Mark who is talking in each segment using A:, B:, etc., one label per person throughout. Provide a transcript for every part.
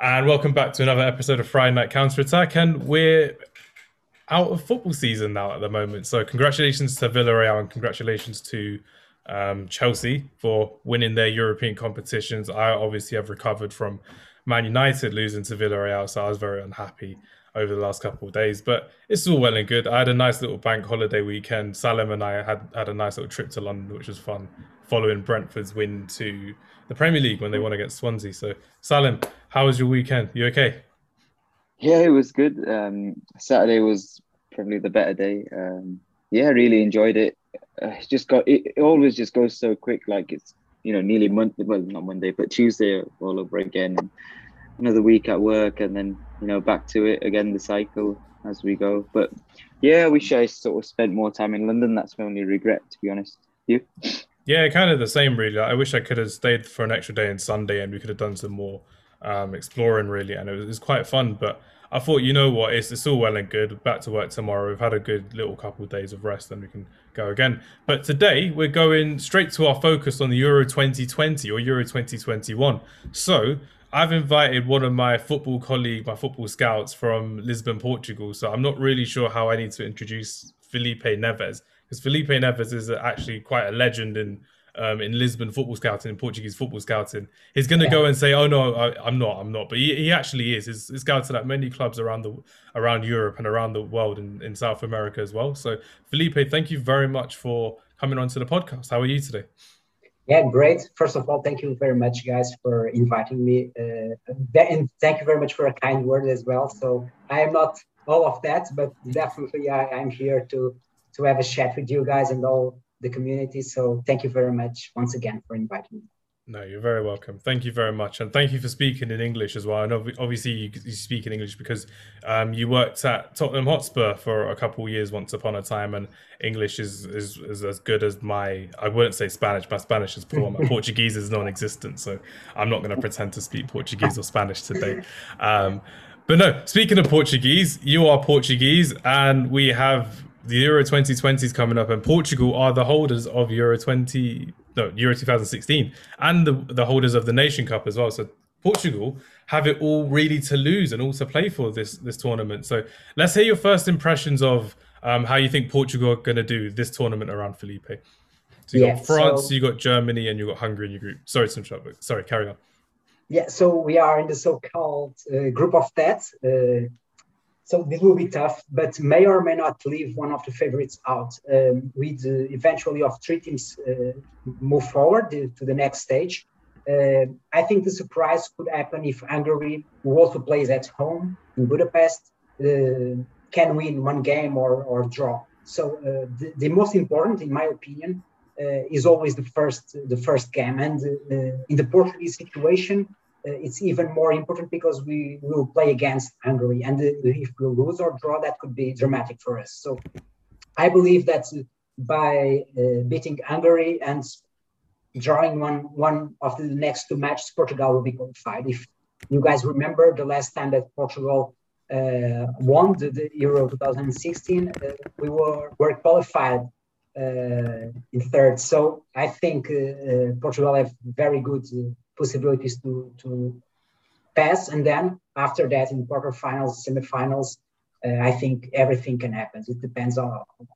A: And welcome back to another episode of Friday Night Counter Attack. And we're out of football season now at the moment. So, congratulations to Villarreal and congratulations to um, Chelsea for winning their European competitions. I obviously have recovered from Man United losing to Villarreal, so I was very unhappy over the last couple of days. But it's all well and good. I had a nice little bank holiday weekend. Salim and I had had a nice little trip to London, which was fun, following Brentford's win to the Premier League when they won against Swansea. So, Salim, how was your weekend? You okay?
B: Yeah, it was good. Um, Saturday was probably the better day. Um, yeah, really enjoyed it. Uh, it just got it, it, always just goes so quick. Like it's you know nearly Monday, well not Monday, but Tuesday all over again. And another week at work, and then you know back to it again. The cycle as we go. But yeah, I wish I sort of spent more time in London. That's my only regret, to be honest. You?
A: Yeah, kind of the same, really. I wish I could have stayed for an extra day on Sunday, and we could have done some more um, exploring, really. And it was, it was quite fun, but I thought, you know what, it's, it's all well and good. Back to work tomorrow. We've had a good little couple of days of rest, and we can go again. But today we're going straight to our focus on the Euro 2020 or Euro 2021. So I've invited one of my football colleague, my football scouts from Lisbon, Portugal. So I'm not really sure how I need to introduce Felipe Neves because Felipe Neves is actually quite a legend in um, in Lisbon football scouting, in Portuguese football scouting, he's going to yeah. go and say, "Oh no, I, am not, I'm not." But he, he actually is. He's, he's scouted at many clubs around the around Europe and around the world and in South America as well. So, Felipe, thank you very much for coming on to the podcast. How are you today?
C: Yeah, great. First of all, thank you very much, guys, for inviting me, uh, and thank you very much for a kind word as well. So I am not all of that, but definitely I, I'm here to to have a chat with you guys and all the community. So thank you very much once again for inviting me.
A: No, you're very welcome. Thank you very much, and thank you for speaking in English as well. And obviously, you, you speak in English because um, you worked at Tottenham Hotspur for a couple of years once upon a time, and English is, is, is as good as my. I wouldn't say Spanish. My Spanish is poor. My Portuguese is non-existent, so I'm not going to pretend to speak Portuguese or Spanish today. Um, but no, speaking of Portuguese, you are Portuguese, and we have the Euro 2020 is coming up, and Portugal are the holders of Euro 20, no, Euro 2016, and the, the holders of the Nation Cup as well. So Portugal have it all really to lose and all to play for this this tournament. So let's hear your first impressions of um, how you think Portugal are going to do this tournament around Felipe. So you yeah, got France, so, you got Germany, and you got Hungary in your group. Sorry to interrupt. Sorry, carry on.
C: Yeah, so we are in the so-called uh, group of death. Uh, so this will be tough, but may or may not leave one of the favorites out. Um, with uh, eventually of three teams uh, move forward to the next stage. Uh, I think the surprise could happen if Hungary, who also plays at home in Budapest, uh, can win one game or, or draw. So uh, the, the, most important, in my opinion, uh, is always the first the first game. And in the Portuguese situation, it's even more important because we will play against Hungary, and if we lose or draw, that could be dramatic for us. So I believe that by uh, beating Hungary and drawing one one of the next two matches, Portugal will be qualified. If you guys remember the last time that Portugal uh, won the, the, Euro 2016, uh, we were were qualified uh, in third. So I think uh, Portugal have very good possibilities to to pass, and then after that in quarterfinals, semifinals, uh, I think everything can happen. It depends on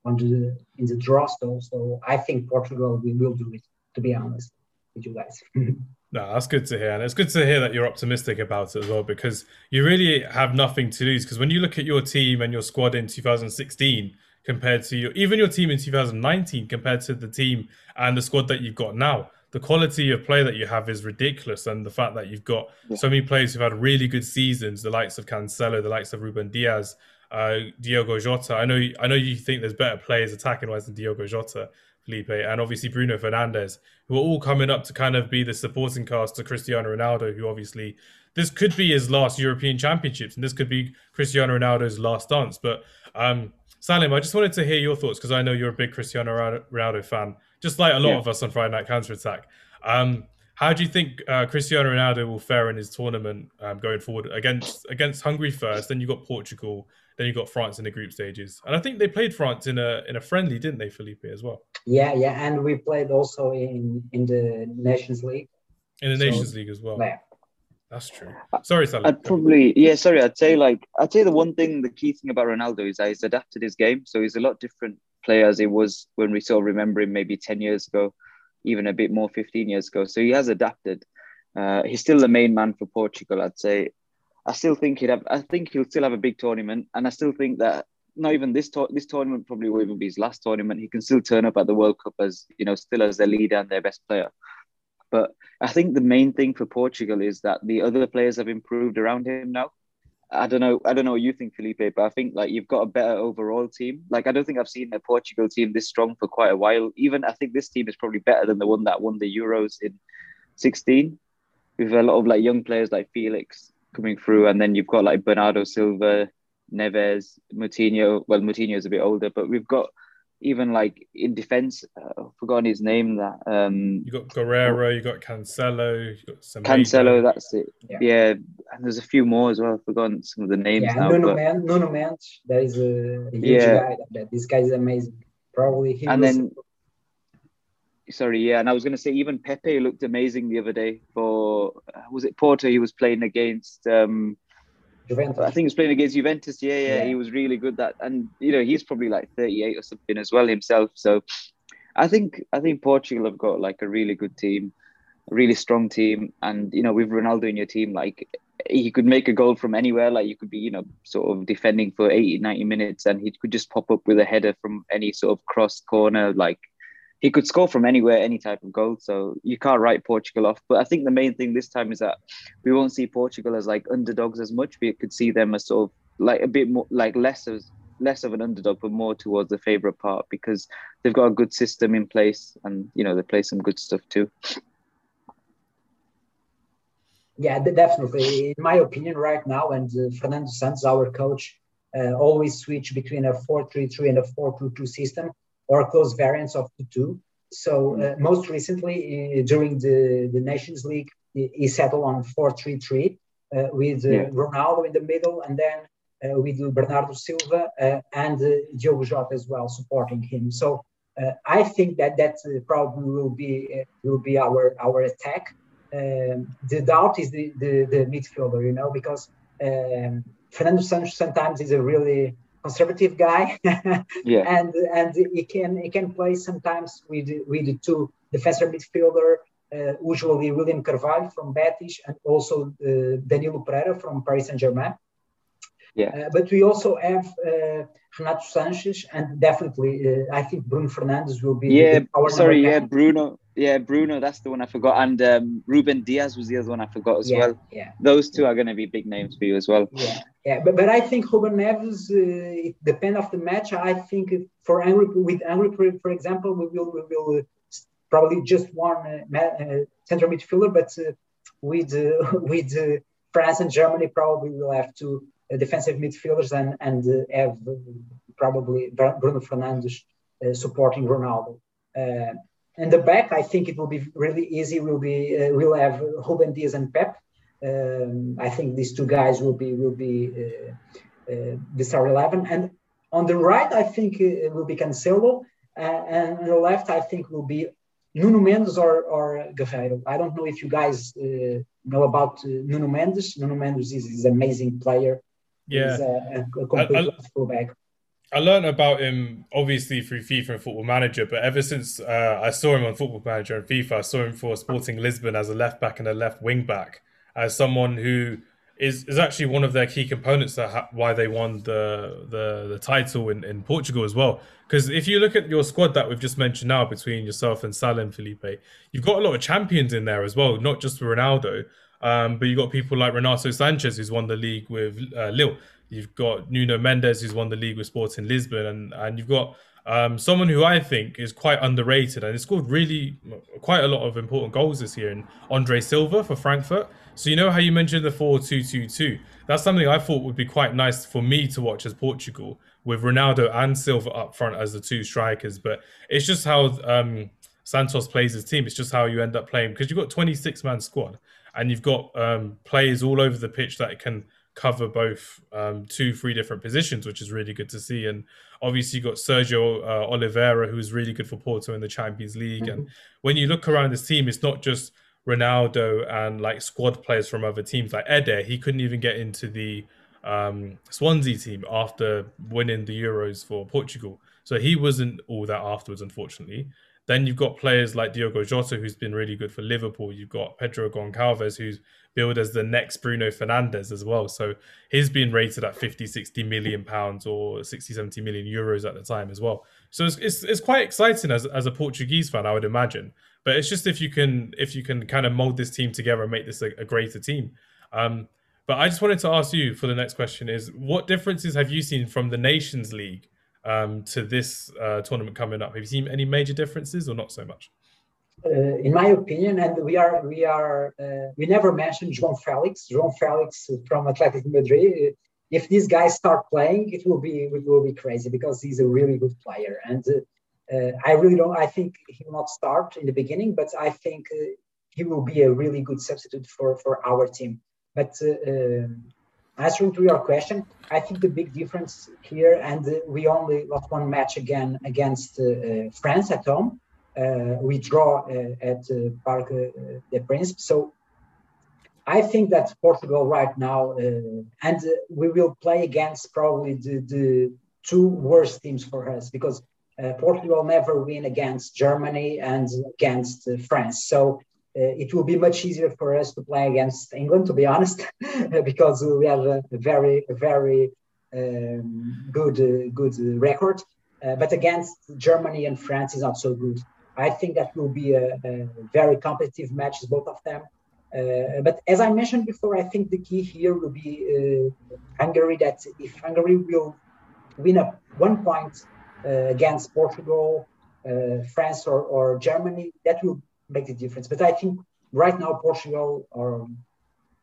C: on the in the draw. So, so I think Portugal we will do it. To be honest with you guys.
A: No, that's good to hear. And it's good to hear that you're optimistic about it as well, because you really have nothing to lose. Because when you look at your team and your squad in 2016 compared to your, even your team in 2019 compared to the team and the squad that you've got now, the quality of play that you have is ridiculous, and the fact that you've got yeah. so many players who've had really good seasons, the likes of Cancelo, the likes of Ruben Dias, uh, Diogo Jota. I know, I know you think there's better players attacking wise than Diogo Jota, Felipe, and obviously Bruno Fernandes, who are all coming up to kind of be the supporting cast to Cristiano Ronaldo, who obviously this could be his last European Championships, and this could be Cristiano Ronaldo's last dance. But um, Salim, I just wanted to hear your thoughts because I know you're a big Cristiano Ronaldo fan just like a lot yeah. of us on Friday Night Counter Attack. Um, how do you think uh, Cristiano Ronaldo will fare in his tournament um, going forward against against Hungary first? Then you got Portugal, then you got France in the group stages, and I think they played France in a in a friendly, didn't they, Felipe, as well?
C: Yeah, yeah, and we played also in in the Nations League.
A: In the so, Nations League as well. Yeah. That's true. Sorry, Sally.
B: I'd probably yeah. Sorry, I'd say like I'd say the one thing, the key thing about Ronaldo is that he's adapted his game, so he's a lot different player as he was when we of remember him maybe ten years ago, even a bit more, fifteen years ago. So he has adapted. Uh, he's still the main man for Portugal, I'd say. I still think he'd have. I think he'll still have a big tournament, and I still think that not even this to- this tournament probably will even be his last tournament. He can still turn up at the World Cup as you know, still as their leader and their best player. But I think the main thing for Portugal is that the other players have improved around him now. I don't know. I don't know what you think, Felipe, but I think like you've got a better overall team. Like I don't think I've seen a Portugal team this strong for quite a while. Even I think this team is probably better than the one that won the Euros in 16. With a lot of like young players like Felix coming through, and then you've got like Bernardo Silva, Neves, Moutinho. Well, Moutinho is a bit older, but we've got even like in defense, uh, I've forgotten his name. That um,
A: you got Guerreiro, you got Cancelo, you got Semedo.
B: Cancelo. That's it. Yeah. yeah. and there's a few more as well. I've forgotten some of the names yeah, now.
C: Nuno, but... Man, Nuno Mendes, that is a, a huge yeah. guy. That this guy is amazing. Probably he
B: and
C: was...
B: then. Sorry, yeah, and I was going to say even Pepe looked amazing the other day for was it Porto? He was playing against. Um, Juventus. I think he was playing against Juventus. Yeah, yeah, yeah, he was really good. That and you know he's probably like 38 or something as well himself. So I think I think Portugal have got like a really good team, a really strong team, and you know with Ronaldo in your team, like he could make a goal from anywhere. Like you could be you know sort of defending for 80, 90 minutes, and he could just pop up with a header from any sort of cross corner, like he could score from anywhere, any type of goal. So you can't write Portugal off. But I think the main thing this time is that we won't see Portugal as like underdogs as much. We could see them as sort of like a bit more like less of less of an underdog, but more towards the favourite part because they've got a good system in place and you know they play some good stuff too.
C: Yeah, definitely. In my opinion, right now, and uh, Fernando Santos, our coach, uh, always switch between a 4-3-3 and a 4-2-2 system or close variants of the two. So uh, most recently, uh, during the, the Nations League, he settled on 4-3-3 uh, with uh, yeah. Ronaldo in the middle and then uh, with Bernardo Silva uh, and Diogo Jota as well supporting him. So I think that that probably will be will be our our attack. Um, the doubt is the, the, the midfielder, you know, because um, Fernando Santos sometimes is a really conservative guy. yeah. And and he can he can play sometimes with with the two defensive midfielder, uh, usually William Carvalho from Betis and also uh, Danilo Pereira from Paris Saint Germain. Yeah. Uh, but we also have uh, Renato Sanches and definitely uh, I think Bruno Fernandes will be.
B: Yeah. sorry. Yeah. Bruno. Yeah, Bruno, that's the one I forgot, and um, Ruben Dias was the other one I forgot as
C: yeah,
B: well.
C: Yeah,
B: those two are going to be big names for you as well.
C: Yeah, yeah, but, but I think Ruben Neves, uh, it depends of the match. I think for Angry with Angry, for, example, we will we will uh, probably just one uh, uh, central midfielder, but uh, with with France and Germany, probably we'll have two defensive midfielders and and have probably Bruno Fernandes supporting Ronaldo in the back, I think it will be really easy. We'll be we'll have Ruben Dias and Pep. Um, I think these two guys will be will be uh, uh, the star eleven. And on the right, I think it uh, will be Cancelo, uh, and on the left, I think will be Nuno Mendes or or Guerreiro. I don't know if you guys uh, know about Nuno Mendes. Nuno Mendes is, is an amazing player.
A: Yeah, He's
C: a, a complete I, I, fullback.
A: I learned about him obviously through FIFA and Football Manager, but ever since uh, I saw him on Football Manager and FIFA, I saw him for Sporting Lisbon as a left back and a left wing back, as someone who is is actually one of their key components that ha- why they won the the, the title in, in Portugal as well. Because if you look at your squad that we've just mentioned now between yourself and Salim Felipe, you've got a lot of champions in there as well, not just Ronaldo. Um, but you've got people like Renato Sanches who's won the league with uh, Lille. You've got Nuno Mendes, who's won the league with Sporting Lisbon, and and you've got um, someone who I think is quite underrated and has scored really quite a lot of important goals this year in Andre Silva for Frankfurt. So you know how you mentioned the 4-2-2-2? That's something I thought would be quite nice for me to watch as Portugal with Ronaldo and Silva up front as the two strikers. But it's just how um, Santos plays his team. It's just how you end up playing because you've got 26 man squad and you've got um, players all over the pitch that can cover both um, two, three different positions, which is really good to see. And obviously, you've got Sergio uh, Oliveira, who's really good for Porto in the Champions League. Mm-hmm. And when you look around this team, it's not just Ronaldo and like squad players from other teams like Eder, he couldn't even get into the um, Swansea team after winning the Euros for Portugal. So he wasn't all that afterwards, unfortunately. Then you've got players like Diogo Jota, who's been really good for Liverpool. You've got Pedro Goncalves, who's billed as the next Bruno Fernandes as well. So he's been rated at 50, 60 million pounds or 60, 70 million euros at the time as well. So it's, it's, it's quite exciting as, as a Portuguese fan, I would imagine. But it's just if you can if you can kind of mold this team together and make this a, a greater team. Um, but I just wanted to ask you for the next question is what differences have you seen from the Nations League um, to this uh, tournament coming up? Have you seen any major differences or not so much?
C: Uh, in my opinion, and we are we are uh, we never mentioned João Felix. João Felix from Athletic Madrid. If these guys start playing, it will be it will be crazy because he's a really good player. And uh, I really don't. I think he will not start in the beginning, but I think uh, he will be a really good substitute for for our team. But uh, um, answering to your question, I think the big difference here, and we only lost one match again against France at home. we draw at Parc des Princes, so I think that Portugal right now, uh, and uh, we will play against probably the, the two worst teams for us because uh, Portugal never win against Germany and against uh, France. So uh, it will be much easier for us to play against England, to be honest, because we have a very, very um, good, uh, good record. but against Germany and France is not so good. I think that will be a, a very competitive match, both of them. Uh, but as I mentioned before, I think the key here will be uh, Hungary. That if Hungary will win a one point uh, against Portugal, uh, France, or, or Germany, that will make the difference. But I think right now Portugal are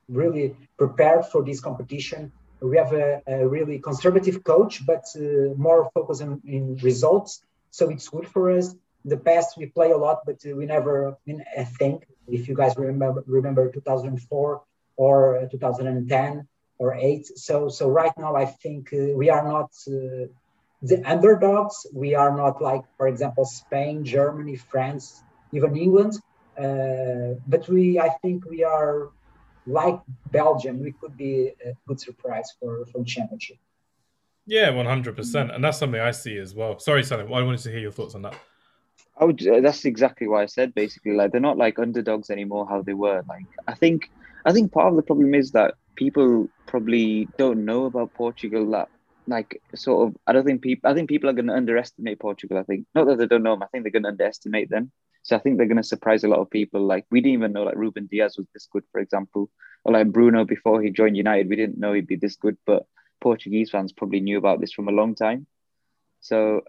C: really prepared for this competition. We have a, a really conservative coach, but uh, more focused in, in results. So it's good for us in the past we play a lot, but we never win a thing. If you guys remember remember 2004 or 2010 or eight. So so right now I think uh, we are not uh, the underdogs. We are not like for example Spain, Germany, France, even England. Uh, but we I think we are like Belgium. We could be a good surprise for for the championship.
A: Yeah, one hundred percent, and that's something I see as well. Sorry, Salim. I wanted to hear your thoughts on that.
B: I would, uh, that's exactly what I said. Basically, like they're not like underdogs anymore, how they were. Like I think, I think part of the problem is that people probably don't know about Portugal. That like sort of, I don't think people. I think people are going to underestimate Portugal. I think not that they don't know them. I think they're going to underestimate them. So I think they're going to surprise a lot of people. Like we didn't even know like Ruben Dias was this good, for example, or like Bruno before he joined United. We didn't know he'd be this good, but Portuguese fans probably knew about this from a long time. So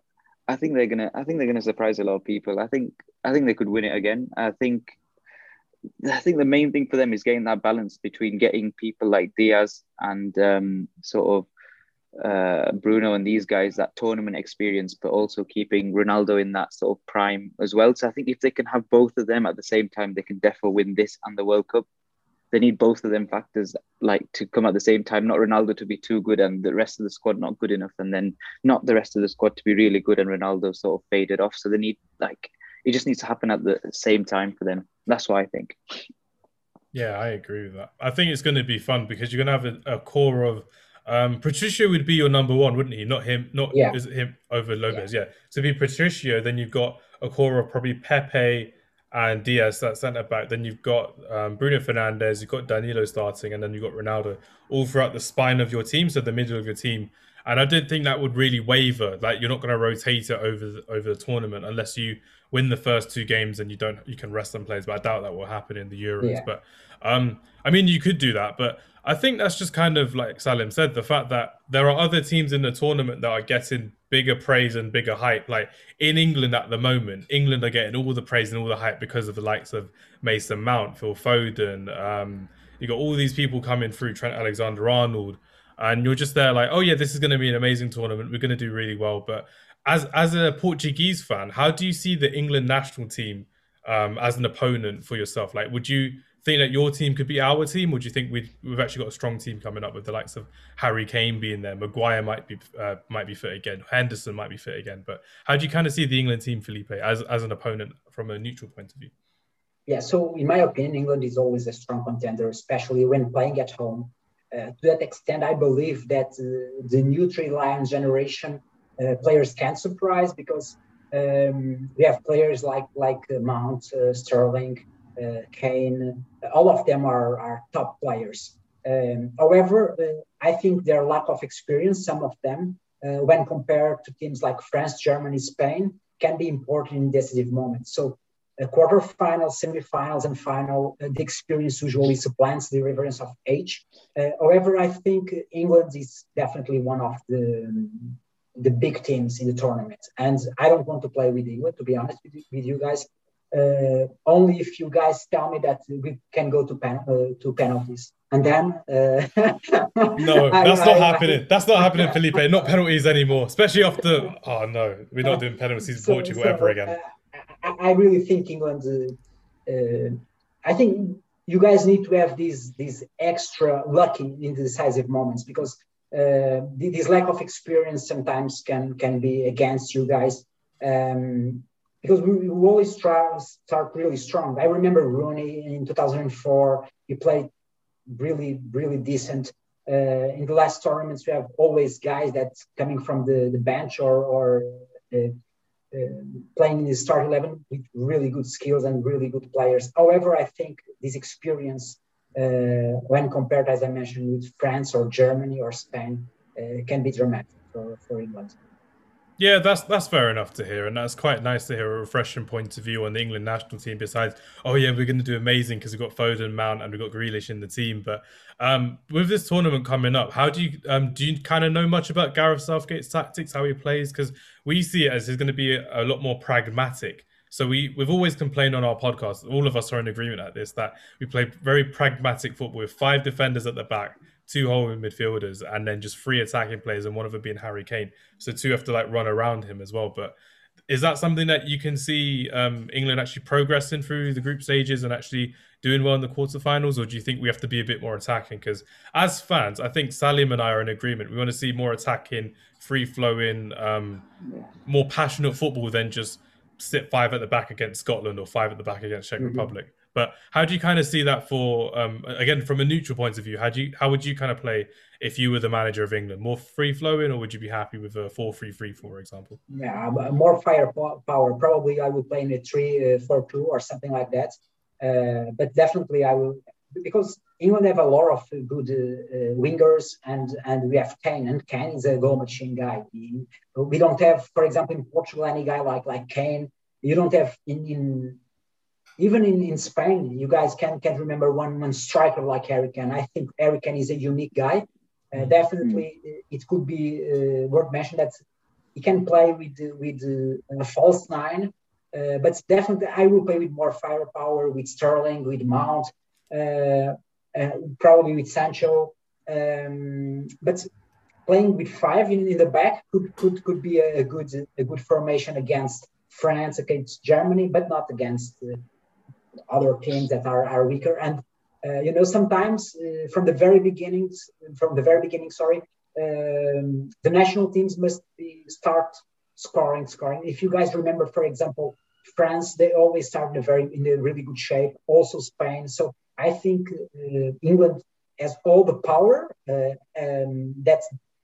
B: I think they're gonna. I think they're gonna surprise a lot of people. I think. I think they could win it again. I think. I think the main thing for them is getting that balance between getting people like Dias and um, sort of uh, Bruno and these guys that tournament experience, but also keeping Ronaldo in that sort of prime as well. So I think if they can have both of them at the same time, they can definitely win this and the World Cup they need both of them factors like to come at the same time. Not Ronaldo to be too good and the rest of the squad not good enough, and then not the rest of the squad to be really good and Ronaldo sort of faded off. So they need like it just needs to happen at the same time for them. That's why I think.
A: Yeah, I agree with that. I think it's going to be fun because you're going to have a, a core of um, Patricio would be your number one, wouldn't he? Not him. Not yeah. is it him over Lopez? Yeah. yeah. So be Patricio, then you've got a core of probably Pepe, and Dias that centre back. Then you've got um, Bruno Fernandes, you've got Danilo starting, and then you've got Ronaldo all throughout the spine of your team, so the middle of your team. And I didn't think that would really waver. Like you're not going to rotate it over the, over the tournament unless you win the first two games and you don't you can rest some players. But I doubt that will happen in the Euros. Yeah. But um, I mean, you could do that, but I think that's just kind of like Salim said, the fact that there are other teams in the tournament that are getting bigger praise and bigger hype. Like in England at the moment, England are getting all the praise and all the hype because of the likes of Mason Mount, Phil Foden. Um, you got all these people coming through, Trent Alexander Arnold, and you're just there like, oh yeah, this is going to be an amazing tournament. We're going to do really well. But as as a Portuguese fan, how do you see the England national team um, as an opponent for yourself? Like, would you think that your team could be our team, or do you think we've we've actually got a strong team coming up with the likes of Harry Kane being there, Maguire might be uh, might be fit again, Henderson might be fit again, but how do you kind of see the England team, Felipe, as as an opponent from a neutral point of view?
C: yeah, so in my opinion, England is always a strong contender, especially when playing at home. Uh, to that extent, I believe that uh, the new Three Lions generation uh, players can surprise because um, we have players like like Mount, uh, Sterling, Kane. All of them are, are top players. Um, however, I think their lack of experience, some of them, when compared to teams like France, Germany, Spain, can be important in decisive moments. So uh, quarterfinals, semifinals, and final, uh, the experience usually supplants the reverence of age. Uh, however, I think England is definitely one of the the big teams in the tournament, and I don't want to play with England, to be honest with you guys. Uh, only if you guys tell me that we can go to pen, uh, to penalties, and then uh,
A: no, that's I, not I, happening. I, that's not happening, Felipe. Not penalties anymore, especially after. Oh no, we're not doing penalties in so, Portugal so, ever again.
C: I, really think England. Uh, uh, I think you guys need to have these these extra lucky in the decisive moments because uh, this lack of experience sometimes can can be against you guys. Um, because we, we, always try start really strong. I remember Rooney in 2004. He played really really decent. Uh, in the last tournaments, we have always guys that's coming from the, the bench or, or uh, uh, playing in the start 11 with really good skills and really good players. However, I think this experience, uh, when compared, as I mentioned, with France or Germany or Spain, uh, can be dramatic for, for England.
A: Yeah, that's that's fair enough to hear, and that's quite nice to hear a refreshing point of view on the England national team. Besides, oh yeah, we're going to do amazing because we've got Foden, Mount, and we've got Grealish in the team. But um, with this tournament coming up, how do you um, do you kind of know much about Gareth Southgate's tactics, how he plays? Because we see it as he's going to be a, a lot more pragmatic. So we we've always complained on our podcast. All of us are in agreement at this that we play very pragmatic football with five defenders at the back two holding midfielders and then just three attacking players and one of them being Harry Kane. So two have to like run around him as well. But is that something that you can see um, England actually progressing through the group stages and actually doing well in the quarterfinals, or do you think we have to be a bit more attacking? Because as fans, I think Salim and I are in agreement. We want to see more attacking, free flowing, um, more passionate football than just sit five at the back against Scotland or five at the back against Czech mm-hmm. Republic. But how do you kind of see that for um, again from a neutral point of view? How do you how would you kind of play if you were the manager of England? More free flowing, or would you be happy with a four three three, for example?
C: Yeah, more firepower. Probably I would play in a three uh, four two or something like that. Uh, but definitely I will because England have a lot of good uh, uh, wingers and and we have Kane and Kane is a goal machine guy. We, don't have, for example, in Portugal any guy like like Kane. You don't have in, in even in, in Spain, you guys can can remember one one striker like Kane. I think Kane is a unique guy. Uh, mm-hmm. definitely, mm-hmm. it could be uh, worth mentioning that he can play with with uh, a false nine, uh, but definitely I will play with more firepower with Sterling, with Mount, uh, probably with Sancho. Um, but playing with five in, in the back could could could be a, a good a good formation against France, against Germany, but not against uh, other teams that are, are weaker. And uh, you know, sometimes uh, from the very beginnings, from the very beginning, sorry, um, the national teams must be start scoring, scoring. If you guys remember, for example, France, they always start in a very in a really good shape. Also Spain. So I think uh, England has all the power uh, um, that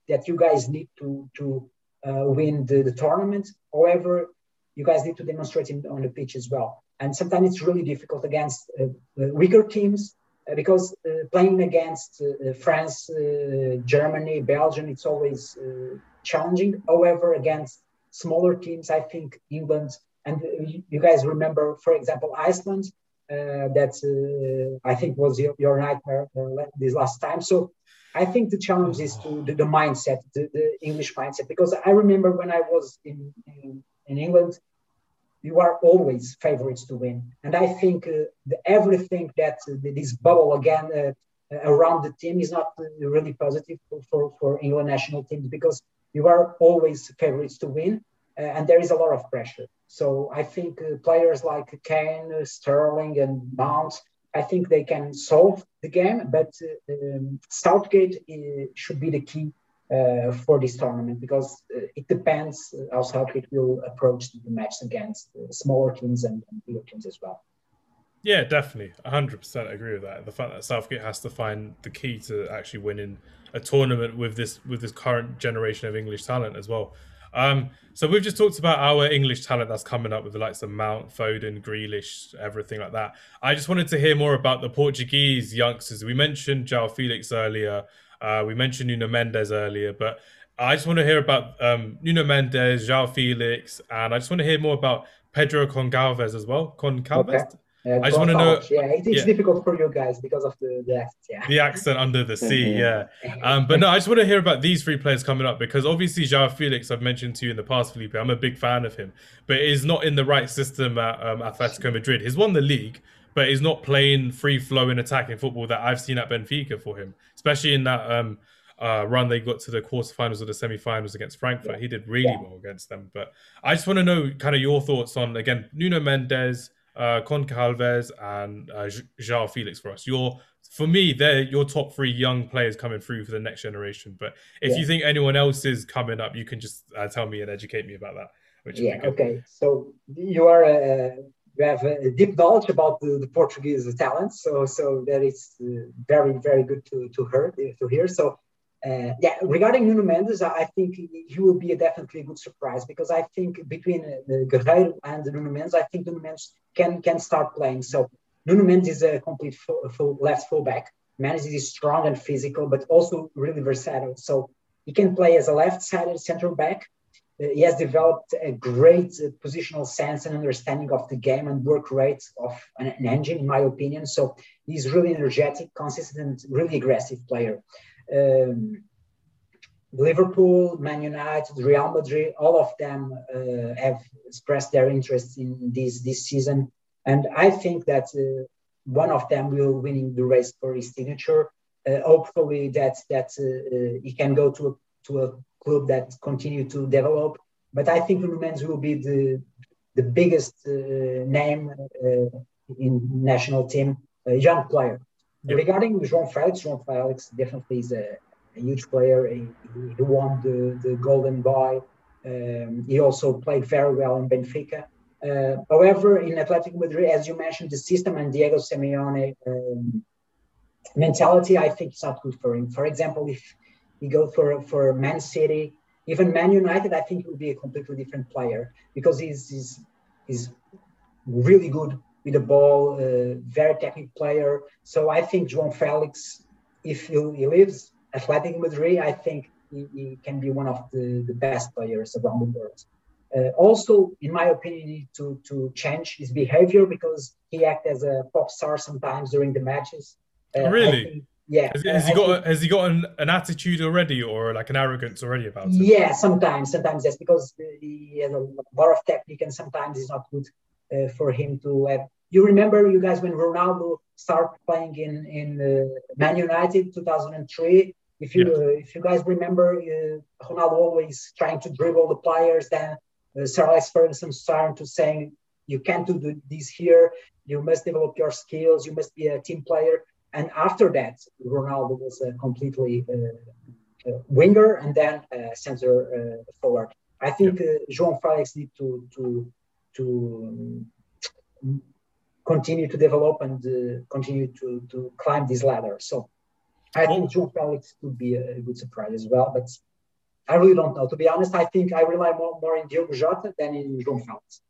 C: that you guys need to to uh, win the, the tournament. However, you guys need to demonstrate it on the pitch as well and sometimes it's really difficult against uh, uh weaker teams uh, because uh, playing against France, Germany, Belgium, it's always challenging. However, against smaller teams, I think England and you guys remember, for example, Iceland. that I think was your, your nightmare this last time. So I think the challenge is to the, the mindset, the, the, English mindset, because I remember when I was in, in, in England, you are always favorites to win. And I think uh, the, everything that uh, this bubble again uh, around the team is not really positive for, for, for, England national teams because you are always favorites to win. and there is a lot of pressure. So I think players like Kane, Sterling, and Mount, I think they can solve the game, but um, Southgate should be the key uh, for this tournament because uh, it depends how Southgate will approach the match against smaller teams and, and bigger teams as well.
A: Yeah, definitely. 100% agree with that. The fact that Southgate has to find the key to actually winning a tournament with this with this current generation of English talent as well. Um, so we've just talked about our English talent that's coming up with the likes of Mount, Foden, Grealish, everything like that. I just wanted to hear more about the Portuguese youngsters. We mentioned João Felix earlier. Uh, we mentioned Nuno Mendes earlier, but I just want to hear about um, Nuno Mendes, João Felix, and I just want to hear more about Pedro Goncalves as well. Goncalves? Okay.
C: Uh, I just want to know. Yeah, it's yeah. difficult for you guys because of the, the accent. Yeah.
A: The accent under the C. Yeah. Um, but no, I just want to hear about these three players coming up because obviously João Felix, I've mentioned to you in the past, Felipe. I'm a big fan of him, but is not in the right system at um, Atletico Madrid. He's won the league, but he's not playing free flowing attacking football that I've seen at Benfica for him, especially in that. Um, uh, run they got to the quarterfinals or the semi-finals against Frankfurt. Yeah. He did really yeah. well against them. But I just want to know kind of your thoughts on again Nuno Mendes, uh, Goncalves, and uh, Felix for us. Your for me, they're your top three young players coming through for the next generation. But if yeah. you think anyone else is coming up, you can just uh, tell me and educate me about that.
C: Yeah. Okay. So you are uh, you have a deep knowledge about the, the Portuguese talents. So so that is uh, very very good to to hear to hear. So uh, yeah, regarding Nuno Mendes, I think he will be a definitely a good surprise because I think between uh, Guerreiro and Nuno Mendes, I think Nuno Mendes can can start playing. So Nuno Mendes is a complete full, full left fullback. Mendes is strong and physical, but also really versatile. So he can play as a left-sided center back. He has developed a great positional sense and understanding of the game and work rate of an, an engine, in my opinion. So he's really energetic, consistent, really aggressive player um, Liverpool, Man United, Real Madrid, all of them uh, have expressed their interest in this this season, and I think that uh, one of them will winning the race for his signature. Uh, hopefully, that that uh, uh, he can go to a, to a club that continue to develop. But I think Nuno Mendes will be the the biggest uh, name in national team, young player. Yep. Regarding João Felix, João Felix definitely is a, a huge player. He, he, won the, the Golden Boy. Um, he also played very well in Benfica. Uh, however, in Athletic Madrid, as you mentioned, the system and Diego Simeone um, mentality, I think is not good for him. For example, if he goes for for Man City, even Man United, I think he will be a completely different player because he's he's, he's really good with the ball, uh, very technical player. So I think João Felix, if he, he lives Athletic Madrid, I think he, he, can be one of the, the best players around the world. Uh, also, in my opinion, to, to change his behavior because he acts as a pop star sometimes during the matches.
A: Uh, really? Yeah. Has, has he got has he got an, an, attitude already or like an arrogance already about it?
C: Yeah, sometimes, sometimes yes, because he has a lot of technique and sometimes it's not good uh, for him to have you remember, you guys, when Ronaldo started playing in in uh, Man United 2003. If you uh, if you guys remember, uh, Ronaldo always trying to dribble the players. Then uh, Sir Alex Ferguson started to saying, "You can't do this here. You must develop your skills. You must be a team player." And after that, Ronaldo was a completely uh, uh, winger and then center forward. I think yeah. João Felix need to to to um, continue to develop and uh, continue to, to climb this ladder. So I think João Felix could be a, good surprise as well, but I really don't know. To be honest, I think I rely more, more in Diogo Jota than in João Felix.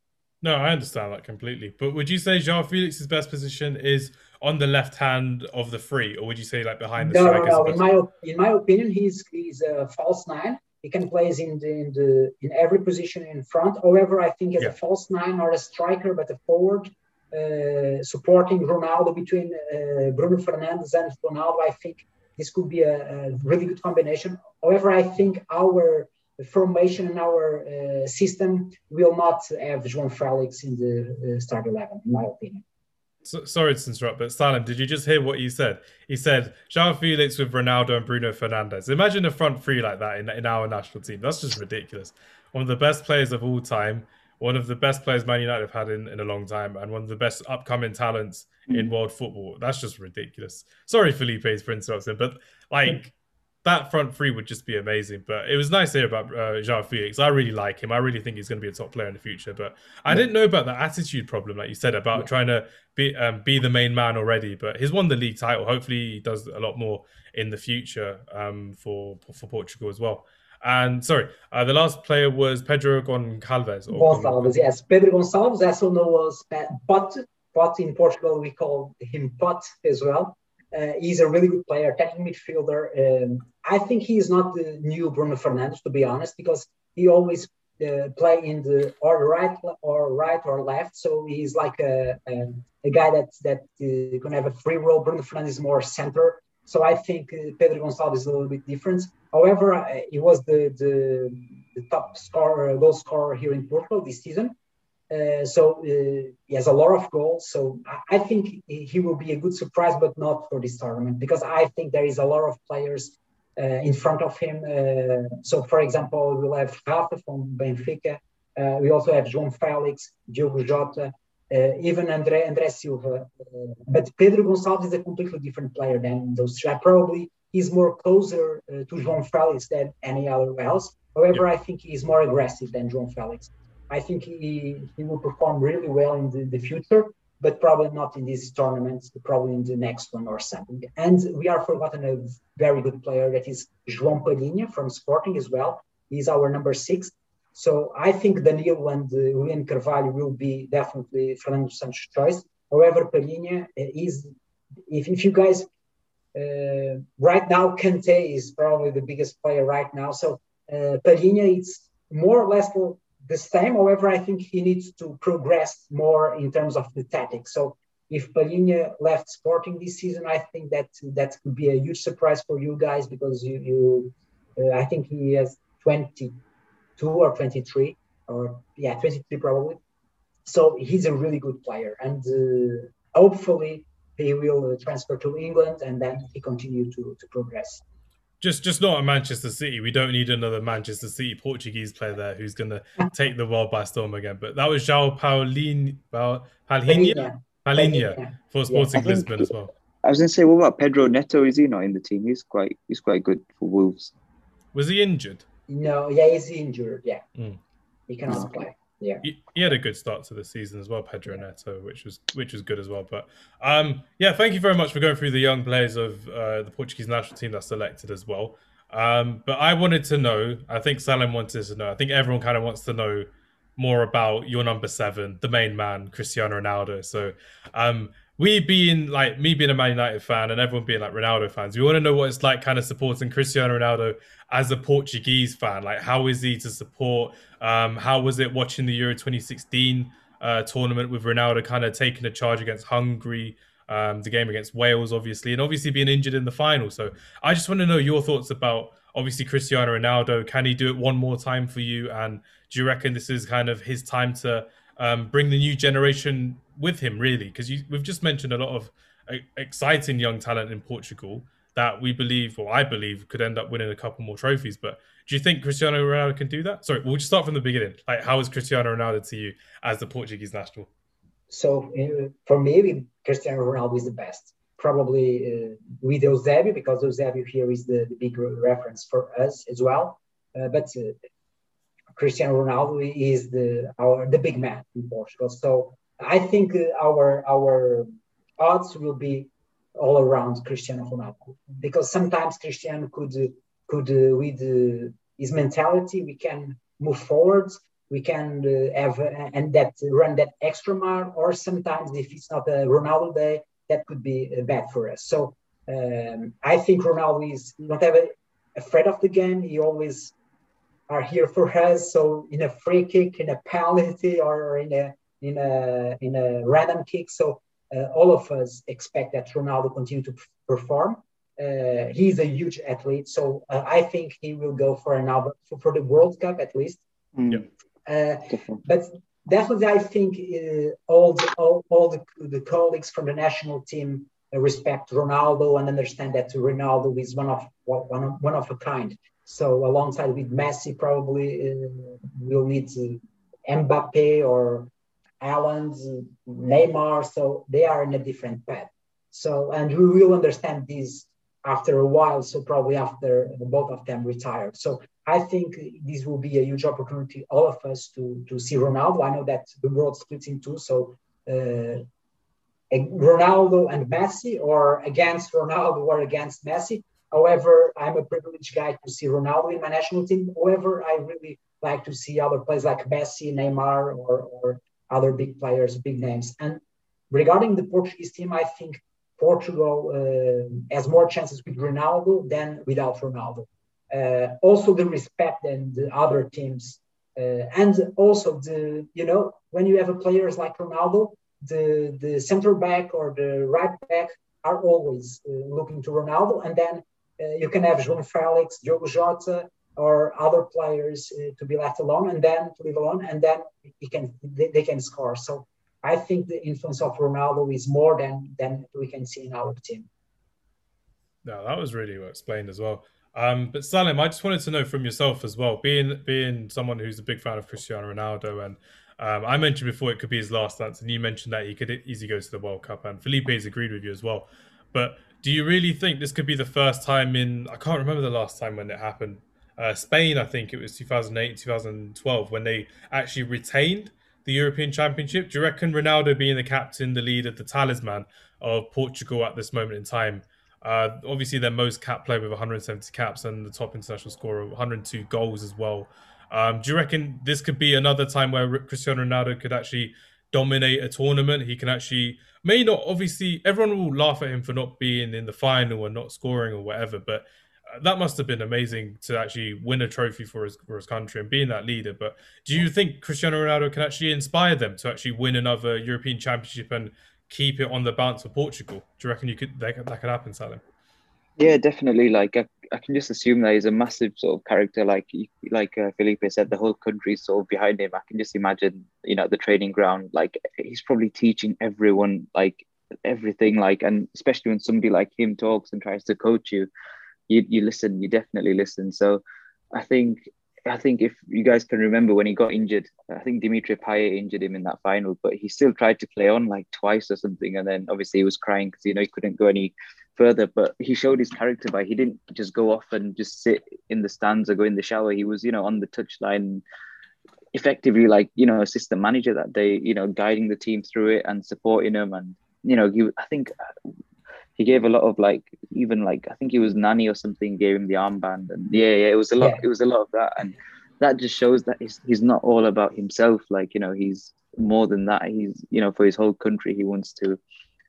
A: No, I understand that completely. But would you say João Felix's best position is on the left hand of the three, or would you say like behind the
C: no, No, no. In my in my opinion, he's he's a false nine. He can play in the, in the in every position in front. However, I think as yeah. a false nine or a striker, but a forward, uh, supporting Ronaldo between uh, Bruno Fernandes and Ronaldo. I think this could be a, a, really good combination. However, I think our formation and our uh, system will not have João Felix in the uh, start 11, in my opinion.
A: So, sorry to interrupt, but Salim, did you just hear what he said? He said João Felix with Ronaldo and Bruno Fernandes. Imagine a front three like that in, in our national team. That's just ridiculous. One of the best players of all time one of the best players Man United have had in, in a long time, and one of the best upcoming talents in hmm. world football. That's just ridiculous. Sorry, Felipe, for interrupting, but like that front three would just be amazing. But it was nice to hear about uh, João Felix. I really like him. I really think he's going to be a top player in the future. But I didn't know about the attitude problem, like you said, about yeah. trying to be um, be the main man already. But he's won the league title. Hopefully, he does a lot more in the future um, for for Portugal as well. And sorry, uh, the last player was Pedro Goncalves.
C: Gonçalves, yes. Pedro Gonçalves, also known as Pot. Pot in Portugal, we call him Pot as well. Uh, he's a really good player, attacking midfielder. Um, I think he is not the new Bruno Fernandes, to be honest, because he always uh, play in the or right or right or left. So he's like a, a, a guy that that uh, can have a free role. Bruno Fernandes is more center. So I think uh, Pedro Gonçalves is a little bit different. However, uh, he was the, the, the top scorer, goal scorer here in Portugal this season. Uh, so uh, he has a lot of goals. So I, I, think he will be a good surprise, but not for this tournament because I think there is a lot of players uh, in front of him. Uh, so, for example, we'll have Rafa from Benfica. we also have João Felix, Diogo Jota, uh, even André, André Silva. Uh, but Pedro Gonçalves is a completely different player than those. I probably he's more closer uh, to João Felix than any other else. However. I think he's more aggressive than João Felix. I think he, he will perform really well in the, the future, but probably not in this tournament, probably in the next one or something. And we are forgotten a very good player that is João Palhinha from Sporting as well. He's our number six. So I think Danilo and uh, William Carvalho will be definitely Fernando Santos' choice. However, Palhinha uh, is, if, if you guys, uh, right now, Kante is probably the biggest player right now. So uh, Palhinha is more or less the time. However, I think he needs to progress more in terms of the tactics. So if Palhinha left Sporting this season, I think that that could be a huge surprise for you guys because you, you uh, I think he has 22 or 23 or yeah 23 probably so he's a really good player and uh, hopefully he will transfer to england and then he continue to, to progress
A: just just not at Manchester City. We don't need another Manchester City Portuguese player there who's going to take the world by storm again. But that was João Paulin, Palhinha, Palhinha for Sporting yeah, Lisbon as well.
B: I was going to say, what about Pedro Neto? Is he not in the team? He's quite he's quite good for Wolves.
A: Was he injured?
C: No, yeah, he's injured. Yeah, mm. he cannot okay. play. Yeah, he,
A: he, had a good start to the season as well, Pedro yeah. Neto, which was which was good as well. But um, yeah, thank you very much for going through the young players of uh, the Portuguese national team that's selected as well. Um, but I wanted to know. I think Salim wanted to know. I think everyone kind of wants to know more about your number seven, the main man, Cristiano Ronaldo. So, um, we being like me being a Man United fan and everyone being like Ronaldo fans, we want to know what it's like kind of supporting Cristiano Ronaldo as a Portuguese fan. Like, how is he to support? Um, how was it watching the Euro 2016 uh, tournament with Ronaldo kind of taking a charge against Hungary, um, the game against Wales, obviously, and obviously being injured in the final. So, I just want to know your thoughts about obviously Cristiano Ronaldo. Can he do it one more time for you? And do you reckon this is kind of his time to um, bring the new generation with him, really, because we've just mentioned a lot of uh, exciting young talent in Portugal that we believe, or I believe, could end up winning a couple more trophies. But do you think Cristiano Ronaldo can do that? Sorry, we'll just start from the beginning. Like, how is Cristiano Ronaldo to you as the Portuguese national?
C: So, uh, for me, Cristiano Ronaldo is the best. Probably uh, with Eusebio, because Eusebio here is the, the big reference for us as well. Uh, but uh, Cristiano Ronaldo is the our the big man in Portugal. So I think uh, our our odds will be all around Cristiano Ronaldo because sometimes Cristiano could could uh, with uh, his mentality we can move forward we can uh, have uh, and that run that extra mile or sometimes if it's not a Ronaldo day that could be uh, bad for us so um, I think Ronaldo is not ever afraid of the game he always are here for us. So in a free kick, in a penalty, or in a in a in a random kick. So uh, all of us expect that Ronaldo continue to perform. Uh, he's a huge athlete, so uh, I think he will go for another for, for the World Cup at least.
A: Mm.
C: but definitely, I think uh, all the all, all the, the colleagues from the national team respect Ronaldo and understand that Ronaldo is one of one of, one of a kind. So alongside with Messi, probably uh, we'll need to Mbappe or Haaland, Neymar. So they are in a different path. So and we will understand this after a while. So probably after both of them retired. So I think this will be a huge opportunity, all of us, to to see Ronaldo. I know that the world splits in two, so. Uh, Ronaldo and Messi, or against Ronaldo or against Messi. However, I'm a privileged guy to see Ronaldo in my national team. However, I really like to see other players like Messi, Neymar, or, or other big players, big names. And regarding the Portuguese team, I think Portugal uh, has more chances with Ronaldo than without Ronaldo. Uh, also, the respect and the other teams, uh, and also the you know when you have a players like Ronaldo, the the center back or the right back are always uh, looking to Ronaldo, and then uh, you can have João Felix, Diogo Jota, or other players uh, to be left alone, and then to leave alone, and then he can they, they can score. So I think the influence of Ronaldo is more than than we can see in our team.
A: No, that was really well explained as well. Um, but Salim, I just wanted to know from yourself as well, being being someone who's a big fan of Cristiano Ronaldo, and um, I mentioned before it could be his last dance, and you mentioned that he could easily go to the World Cup, and Felipe's agreed with you as well. But do you really think this could be the first time in? I can't remember the last time when it happened. Uh, Spain, I think it was 2008, 2012, when they actually retained the European Championship. Do you reckon Ronaldo being the captain, the leader, the talisman of Portugal at this moment in time? Uh, obviously, their most cap player with 170 caps and the top international scorer, 102 goals as well. Um, do you reckon this could be another time where Cristiano Ronaldo could actually dominate a tournament? He can actually, may not, obviously, everyone will laugh at him for not being in the final and not scoring or whatever, but that must have been amazing to actually win a trophy for his for his country and being that leader. But do you think Cristiano Ronaldo can actually inspire them to actually win another European Championship and keep it on the balance for Portugal? Do you reckon you could that, that could happen, Salim?
B: Yeah, definitely. Like I, I can just assume that he's a massive sort of character. Like like uh, Felipe said, the whole country's sort of behind him. I can just imagine, you know, the training ground. Like he's probably teaching everyone like everything. Like and especially when somebody like him talks and tries to coach you, you you listen. You definitely listen. So I think I think if you guys can remember when he got injured, I think Dimitri Payet injured him in that final, but he still tried to play on like twice or something. And then obviously he was crying because, you know, he couldn't go any further, but he showed his character by he didn't just go off and just sit in the stands or go in the shower. He was, you know, on the touchline, effectively like, you know, assistant manager that day, you know, guiding the team through it and supporting them. And, you know, he, I think he gave a lot of like even like I think he was Nani or something gave him the armband and yeah yeah it was a lot yeah. it was a lot of that. And that just shows that he's he's not all about himself. Like you know he's more than that. He's you know for his whole country he wants to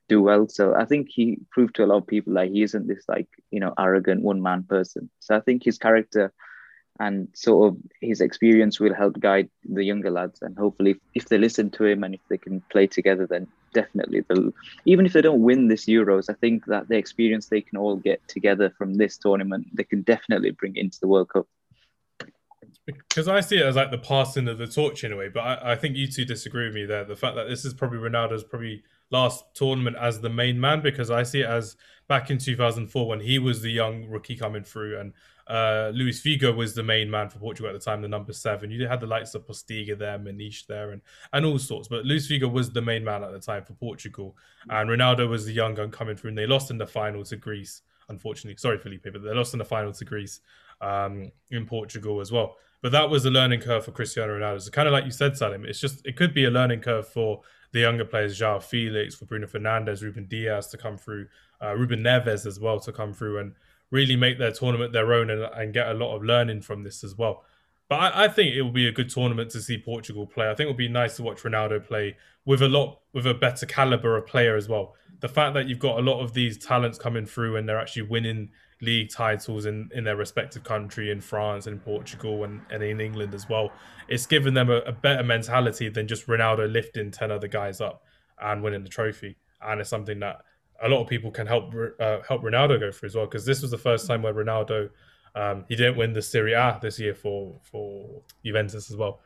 B: do well. So I think he proved to a lot of people like he isn't this like you know arrogant one man person. So I think his character and sort of his experience will help guide the younger lads. And hopefully if they listen to him and if they can play together then definitely even if they don't win this euros i think that the experience they can all get together from this tournament they can definitely bring into the world cup
A: because I see it as like the passing of the torch in a way, but I, I, think you two disagree with me there. The fact that this is probably Ronaldo's probably last tournament as the main man, because I see it as back in 2004 when he was the young rookie coming through, and uh, Luis Figo was the main man for Portugal at the time, the number seven. You had the likes of Postiga there, Maniche there, and and all sorts. But Luis Figo was the main man at the time for Portugal, and Ronaldo was the young gun coming through. And they lost in the final to Greece, unfortunately. Sorry, Felipe, but they lost in the final to Greece um, in Portugal as well. But that was a learning curve for Cristiano Ronaldo. So kind of like you said, Salim, it's just it could be a learning curve for the younger players, João Felix, for Bruno Fernandes, Ruben Dias to come through, uh, Ruben Neves as well to come through and really make their tournament their own and, and get a lot of learning from this as well. But I, I, think it will be a good tournament to see Portugal play. I think it will be nice to watch Ronaldo play with a lot with a better caliber of player as well. The fact that you've got a lot of these talents coming through and they're actually winning league titles in, in their respective country in France and in Portugal and, and in England as well, it's given them a, a better mentality than just Ronaldo lifting ten other guys up and winning the trophy. And it's something that a lot of people can help uh, help Ronaldo go through as well because this was the first time where Ronaldo um, he didn't win the Serie A this year for for Juventus as well.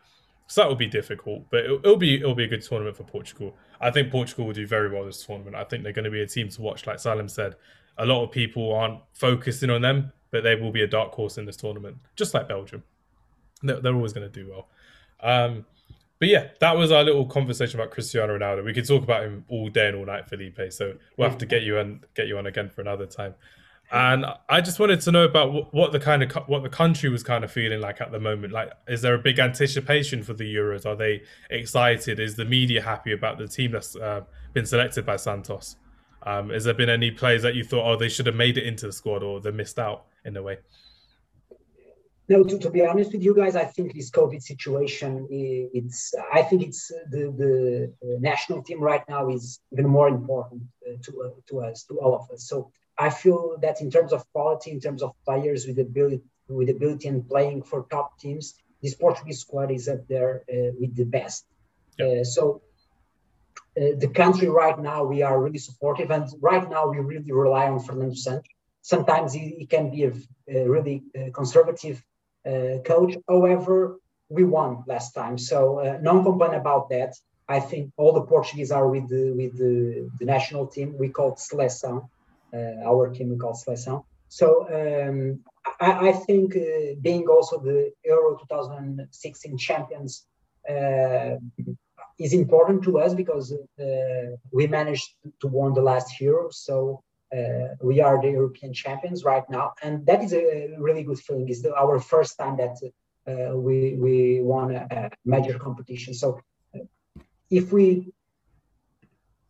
A: So that will be difficult, but it'll, it'll, be it'll be a good tournament for Portugal. I think Portugal will do very well this tournament. I think they're going to be a team to watch. Like Salim said, a lot of people aren't focusing on them, but they will be a dark horse in this tournament, just like Belgium. They're, they're always going to do well. Um, but yeah, that was our little conversation about Cristiano Ronaldo. We could talk about him all day and all night, Felipe. So we'll have to get you on get you on again for another time. And I just wanted to know about what the kind of what the country was kind of feeling like at the moment. Like, is there a big anticipation for the Euros? Are they excited? Is the media happy about the team that's uh, been selected by Santos? Um, has there been any players that you thought, oh, they should have made it into the squad, or they missed out in a way?
C: No, to, to be honest with you guys, I think this COVID situation, it's I think it's the the national team right now is even more important uh, to uh, to us, to all of us. So I feel that in terms of quality, in terms of players with ability, with ability and playing for top teams, this Portuguese squad is up there uh, with the best. Yeah. Uh, so uh, the country right now, we are really supportive, and right now we really rely on Fernando Santos. Sometimes he, he can be a, a really uh, conservative uh, coach. However, we won last time, so uh, non complain about that. I think all the Portuguese are with the with the, the national team. We call seleção our chemical seleção. So um, I, I, think being also the Euro 2016 champions is important to us because we managed to win the last Euro. So uh, we are the European champions right now, and that is a really good feeling. It's the, our first time that uh, we we won a, a major competition. So if we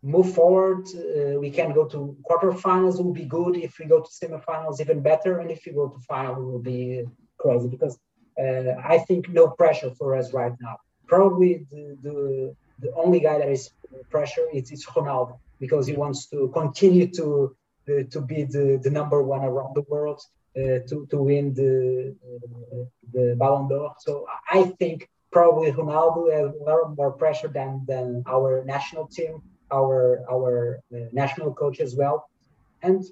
C: move forward. Uh, we can go to quarterfinals, will be good. If we go to semifinals, even better. And if we go to final, will be crazy because uh, I think no pressure for us right now. Probably the, the, the only guy that is pressure is, is Ronaldo because he wants to continue to uh, to be the, the number one around the world, uh, to, to win the, the Ballon d'Or. So I think probably Ronaldo has a lot more pressure than, than our national team our our uh, national coach as well, and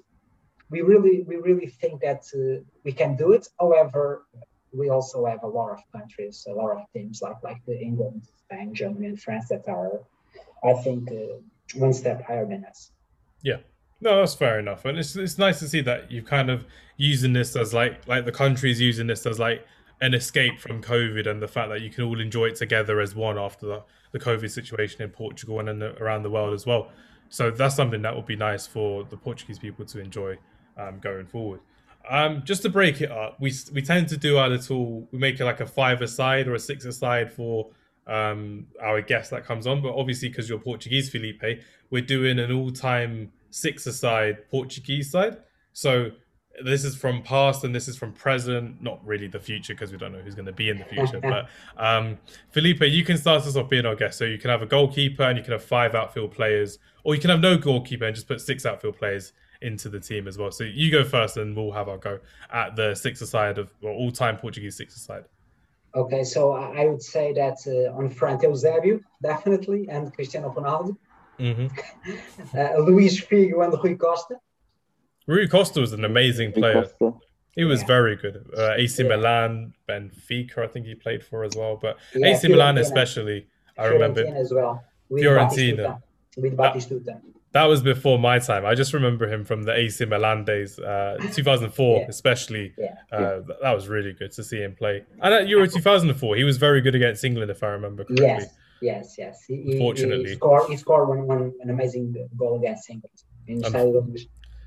C: we really we really think that uh, we can do it. However, we also have a lot of countries, a lot of teams like like the England, Spain, Germany, and France that are, I think, uh, one step higher than us.
A: Yeah. No, that's fair enough, and it's it's nice to see that you've kind of using this as like like the countries using this as like an escape from COVID and the fact that you can all enjoy it together as one after the, the COVID situation in Portugal and in around the world as well. So that's something that would be nice for the Portuguese people to enjoy um, going forward. Um, just to break it up, we we tend to do our little, we make it like a five aside or a six aside for um, our guest that comes on. But obviously, because you're Portuguese, Felipe, we're doing an all time six aside Portuguese side. So this is from past and this is from present not really the future because we don't know who's going to be in the future but um, felipe you can start us off being our guest so you can have a goalkeeper and you can have five outfield players or you can have no goalkeeper and just put six outfield players into the team as well so you go first and we'll have our go at the six side of well, all-time portuguese six side
C: okay so i would say that uh, on front eusebio definitely and cristiano ronaldo mm-hmm. uh, luis figo and rui costa
A: Rui Costa was an amazing player. He was yeah. very good. Uh, AC yeah. Milan, Benfica, I think he played for as well. But yeah, AC Milan, especially, I remember.
C: Fiorentina as well.
A: With Fiorentina.
C: Batistuta. With Batistuta.
A: That, that, was before my time. I just remember him from the AC Milan days, uh, 2004, especially. Uh, that was really good to see him play. And at Euro 2004, he was very good against England, if I remember correctly.
C: Yes, yes, yes. He,
A: Fortunately,
C: he scored, he scored one, one, an amazing goal against England in um,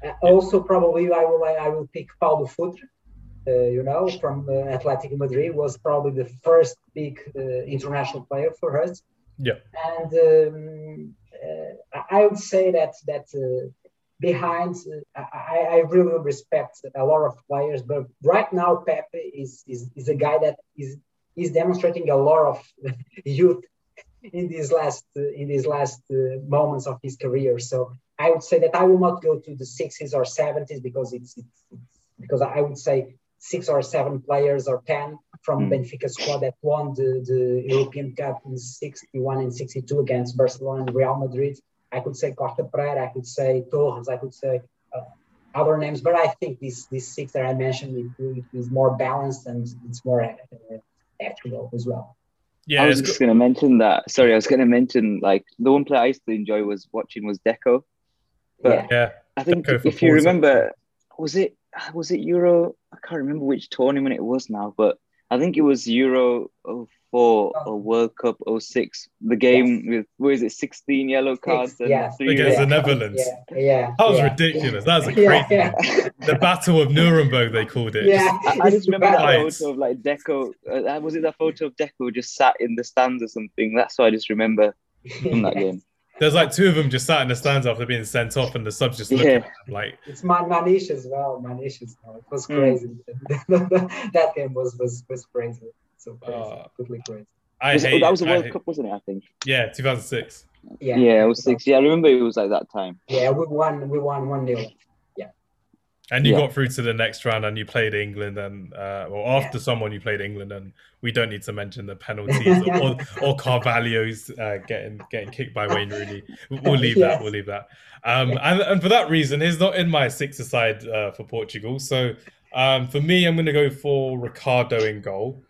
C: uh, also, probably I will I will pick Paulo Futre. Uh, you know, from uh, Atletico Madrid was probably the first big uh, international player for us.
A: Yeah,
C: and um, Uh, I would say that that uh, behind uh, I, I, really respect a lot of players, but right now Pepe is is, is a guy that is is demonstrating a lot of youth in these last uh, in these last moments of his career. So I would say that I will not go to the 60s or 70s because it's, it's, because I would say six or seven players or 10 from mm. Benfica squad that won the, the European Cup in 61 and 62 against Barcelona and Real Madrid. I could say Costa Pereira, I could say Torres, I could say uh, other names, but I think this this six that I mentioned it, it is more balanced and it's more uh, actual as well.
B: Yeah, I was just going to mention that. Sorry, I was going to mention like the one player I used to enjoy was watching was Deco.
A: But yeah,
B: I think if you remember, was it was it Euro? I can't remember which tournament it was now, but I think it was Euro 04 or World Cup 06. The game yes. with where is it, 16 yellow cards
C: and yeah.
A: three against the Netherlands.
C: Yeah, yeah.
A: That was yeah. ridiculous. That was a crazy. Yeah, the Battle of Nuremberg, they called it.
B: Yeah, I, I just remember that photo of like Deco. Uh, was it that photo of Deco just sat in the stands or something? That's what I just remember from that game.
A: There's like two of them just sat in the stands after being sent off, and the subs just looking yeah. at them like.
C: It's Man- Maniche as well. Maniche as well. It was hmm. crazy. Mm. that game was was was crazy. So crazy, uh, totally crazy.
B: I was hate, that was the World Cup, wasn't it? I think.
A: Yeah, 2006.
B: Yeah, yeah, it was six. Yeah, I remember it was like that time.
C: Yeah, we won. We won one nil.
A: And you yeah. got through to the next round, and you played England, and uh, well, after yeah. someone you played England, and we don't need to mention the penalties or, or Carvalho's uh, getting getting kicked by Wayne Rooney. We'll leave yes. that. We'll leave that. Um, and, and for that reason, he's not in my six aside uh, for Portugal. So um, for me, I'm going to go for Ricardo in goal.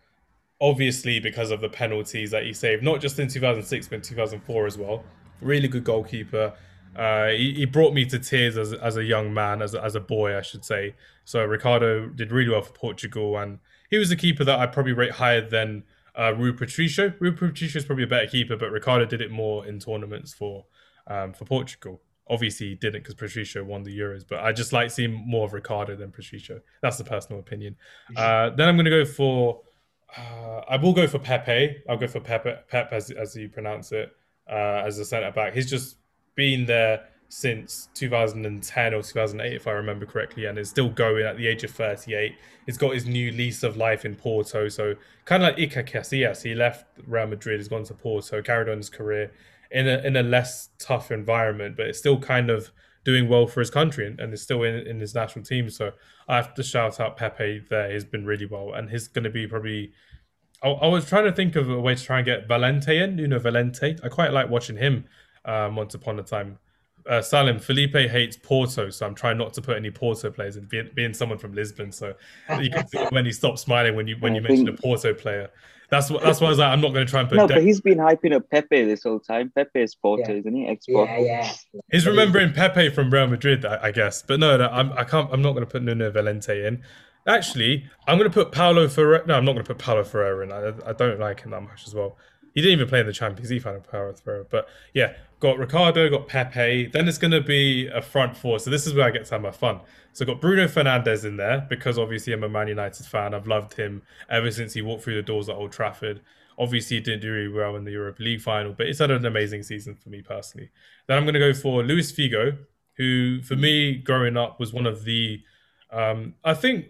A: Obviously, because of the penalties that he saved, not just in 2006 but in 2004 as well. Really good goalkeeper. Uh, he, he, brought me to tears as, as a young man, as a, as a boy, I should say. So Ricardo did really well for Portugal, and he was a keeper that I probably rate higher than uh, Rui Patricio. Rui Patricio is probably a better keeper, but Ricardo did it more in tournaments for um, for Portugal. Obviously, he didn't because Patricio won the Euros, but I just like seeing more of Ricardo than Patricio. That's the personal opinion. Uh, then I'm going to go for. Uh, I will go for Pepe. I'll go for Pepe, Pep as as you pronounce it, uh, as a centre back. He's just been there since 2010 or 2008, if I remember correctly, and is still going at the age of 38. He's got his new lease of life in Porto. So, kind of like Iker Casillas, he left Real Madrid, he's gone to Porto, carried on his career in a, in a less tough environment, but it's still kind of doing well for his country and, and is still in, in his national team. So, I have to shout out Pepe there. He's been really well, and he's going to be probably. I, I was trying to think of a way to try and get Valente in, Nuno Valente. I quite like watching him um, once upon a time. Uh, Salim, Felipe hates Porto, so I'm trying not to put any Porto players in. Being, being someone from Lisbon, so you can see when he stopped smiling when you when you mentioned a Porto player. That's what that's why I was like, I'm not going to try and put.
B: No, but he's been hyping up Pepe this whole time. Pepe is Porto, yeah. isn't he? Ex
C: Yeah, yeah.
A: He's remembering Pepe from Real Madrid, I, I guess. But no, no, I'm I can't. I'm not going to put Nuno Valente in. Actually, I'm going to put Paulo Ferreira. No, I'm not going to put Paulo Ferreira in. I, I don't like him that much as well. He didn't even play in the Champions League final power throw. But yeah, got Ricardo, got Pepe. Then it's going to be a front four. So this is where I get to have my fun. So I've got Bruno Fernandes in there because obviously I'm a Man United fan. I've loved him ever since he walked through the doors at Old Trafford. Obviously, he didn't do really well in the Europa League final, but it's had an amazing season for me personally. Then I'm going to go for Luis Figo, who for me growing up was one of the, um, I think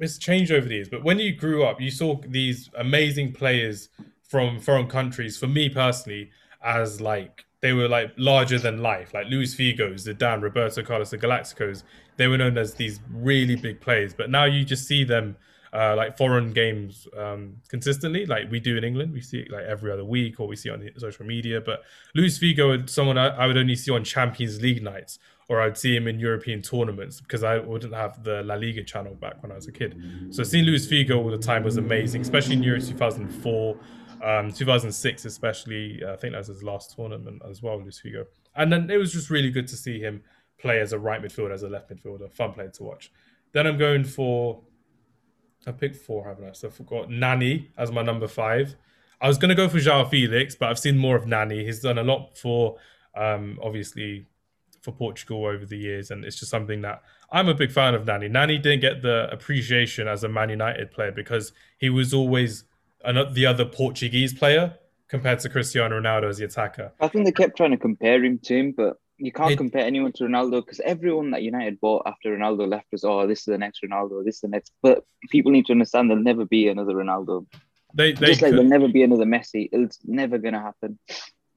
A: it's changed over the years, but when you grew up, you saw these amazing players from foreign countries for me personally as like they were like larger than life. Like Luis Figo's the Dan Roberto Carlos the Galacticos they were known as these really big players. But now you just see them uh, like foreign games um, consistently like we do in England. We see it like every other week or we see it on social media. But Luis Figo someone I, I would only see on Champions League nights or I'd see him in European tournaments because I wouldn't have the La Liga channel back when I was a kid. So seeing Luis Figo all the time was amazing, especially in Euro 2004 um, 2006, especially, uh, I think that was his last tournament as well, Luis Figo. And then it was just really good to see him play as a right midfielder, as a left midfielder. Fun player to watch. Then I'm going for, I picked four, haven't I? So I forgot Nani as my number five. I was going to go for Joao Felix, but I've seen more of Nani. He's done a lot for, um, obviously, for Portugal over the years, and it's just something that I'm a big fan of Nani. Nani didn't get the appreciation as a Man United player because he was always the other Portuguese player compared to Cristiano Ronaldo as the attacker.
B: I think they kept trying to compare him to him, but you can't it, compare anyone to Ronaldo because everyone that United bought after Ronaldo left was, oh, this is the next Ronaldo, this is the next. But people need to understand there'll never be another Ronaldo. They, they Just like there'll never be another Messi. It's never going to happen.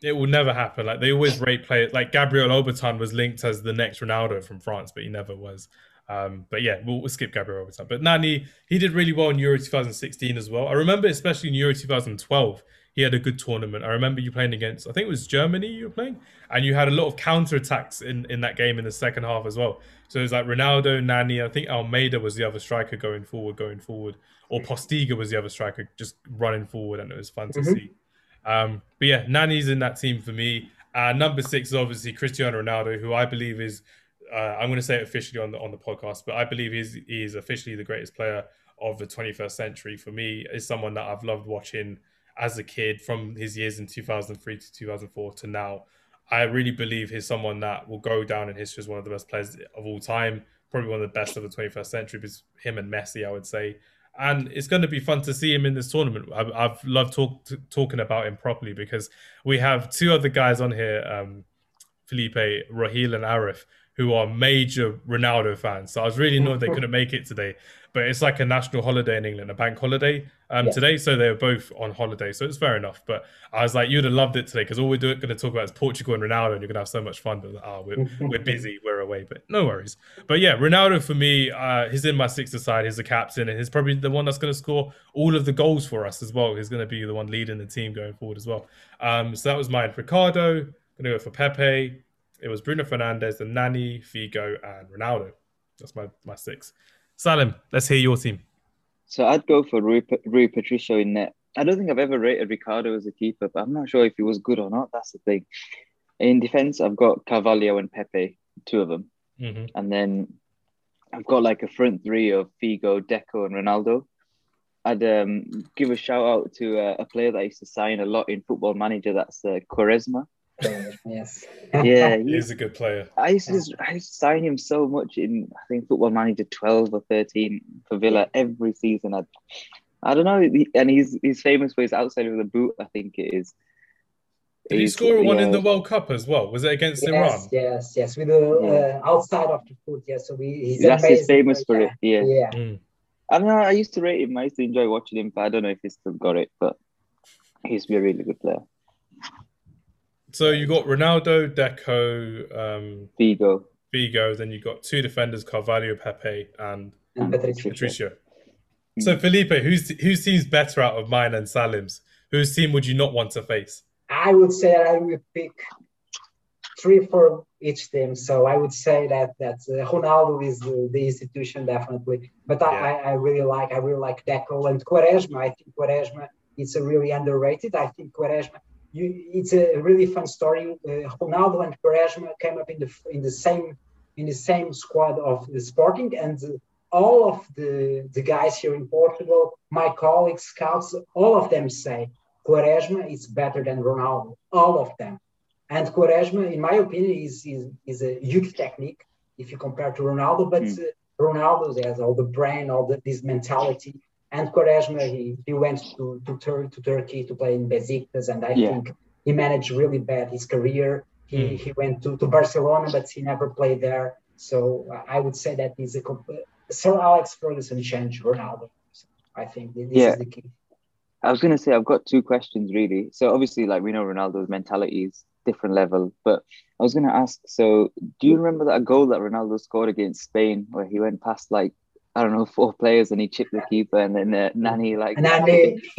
A: It will never happen. Like they always rate players. Like Gabriel Obertan was linked as the next Ronaldo from France, but he never was. Um, but yeah, we'll, we'll, skip Gabriel Obertan. But Nani, he did really well in Euro 2016 as well. I remember, especially in Euro 2012, he had a good tournament. I remember you playing against, I think it was Germany you were playing, and you had a lot of counter attacks in, in that game in the second half as well. So it was like Ronaldo, Nani, I think Almeida was the other striker going forward, going forward, or Postiga was the other striker just running forward, and it was fun to mm-hmm. see. Um, but yeah, Nani's in that team for me. Uh, number six is obviously Cristiano Ronaldo, who I believe is uh, I'm going to say it officially on the on the podcast, but I believe he's he's officially the greatest player of the 21st century for me is someone that I've loved watching as a kid from his years in 2003 to 2004 to now. I really believe he's someone that will go down in history as one of the best players of all time, probably one of the best of the 21st century. Because him and Messi, I would say, and it's going to be fun to see him in this tournament. I've, I've loved talk, talking about him properly because we have two other guys on here, um, Felipe, Raheel, and Arif, who are major Ronaldo fans. So I was really annoyed they couldn't make it today. But it's like a national holiday in England, a bank holiday um, yeah. today. So they were both on holiday. So it's fair enough. But I was like, you'd have loved it today because all we're going to talk about is Portugal and Ronaldo, and you're going to have so much fun. But oh, we're, we're busy, we're away. But no worries. But yeah, Ronaldo for me, uh, he's in my sixth side. He's the captain, and he's probably the one that's going to score all of the goals for us as well. He's going to be the one leading the team going forward as well. Um, so that was mine. Ricardo, going to go for Pepe it was Bruno Fernandes, the Nani, Figo, and Ronaldo. That's my my six. Salim, let's hear your team.
B: So I'd go for Rui, Rui Patricio in net. I don't think I've ever rated Ricardo as a keeper, but I'm not sure if he was good or not. That's the thing. In defense, I've got Carvalho and Pepe, two of them, mm-hmm. and then I've got like a front three of Figo, Deco, and Ronaldo. I'd um, give a shout out to uh, a player that I used to sign a lot in Football Manager. That's uh, Quaresma
C: yes.
B: yeah,
A: he's a good player.
B: I used to just, I used to sign him so much in I think Football Manager twelve or thirteen for Villa every season. I, I don't know, and he's he's famous for his outside of the boot. I think it is.
A: Did he's, he score one in the World Cup as well? Was it against
C: yes,
A: Iran?
C: Yes, yes, with the yeah. uh, outside of the foot. Yeah, so we, he's
B: that's his famous for
C: yeah.
B: it. Yeah,
C: yeah. Mm.
B: I don't know. I used to rate him. I used to enjoy watching him, but I don't know if he's still got it. But he's a really good player.
A: So you got Ronaldo, Deco, um,
B: Figo,
A: Figo. Then you got two defenders, Carvalho, Pepe, and,
C: and Patricio.
A: Patricio. So Felipe, whose whose team's better out of mine and Salim's? Whose team would you not want to face?
C: I would say that I would pick three for each team. So I would say that that uh, Ronaldo is the, the, institution definitely, but I, yeah. I, I, really like I really like Deco and Quaresma. I think Quaresma is a really underrated. I think Quaresma you, it's a really fun story. Uh, Ronaldo and Quaresma came up in the in the same in the same squad of the Sporting, and all of the the guys here in Portugal, my colleagues, scouts, all of them say Quaresma is better than Ronaldo. All of them, and Quaresma, in my opinion, is is, is a huge technique if you compare to Ronaldo, but. Mm. Uh, Ronaldo has all the brain, all the, this mentality, and Quaresma, he, he went to, to, Tur- to Turkey to play in Besiktas, and I yeah. think he managed really bad his career. He, mm. he went to, to Barcelona, but he never played there. So uh, I would say that he's a comp- Sir Alex Ferguson changed Ronaldo. So I think this yeah. is the key.
B: I was going to say I've got two questions really. So obviously, like we know Ronaldo's mentality is different level, but I was going to ask. So do you remember that goal that Ronaldo scored against Spain, where he went past like I don't know, four players and he chipped the keeper and then uh, Nani like
C: Nani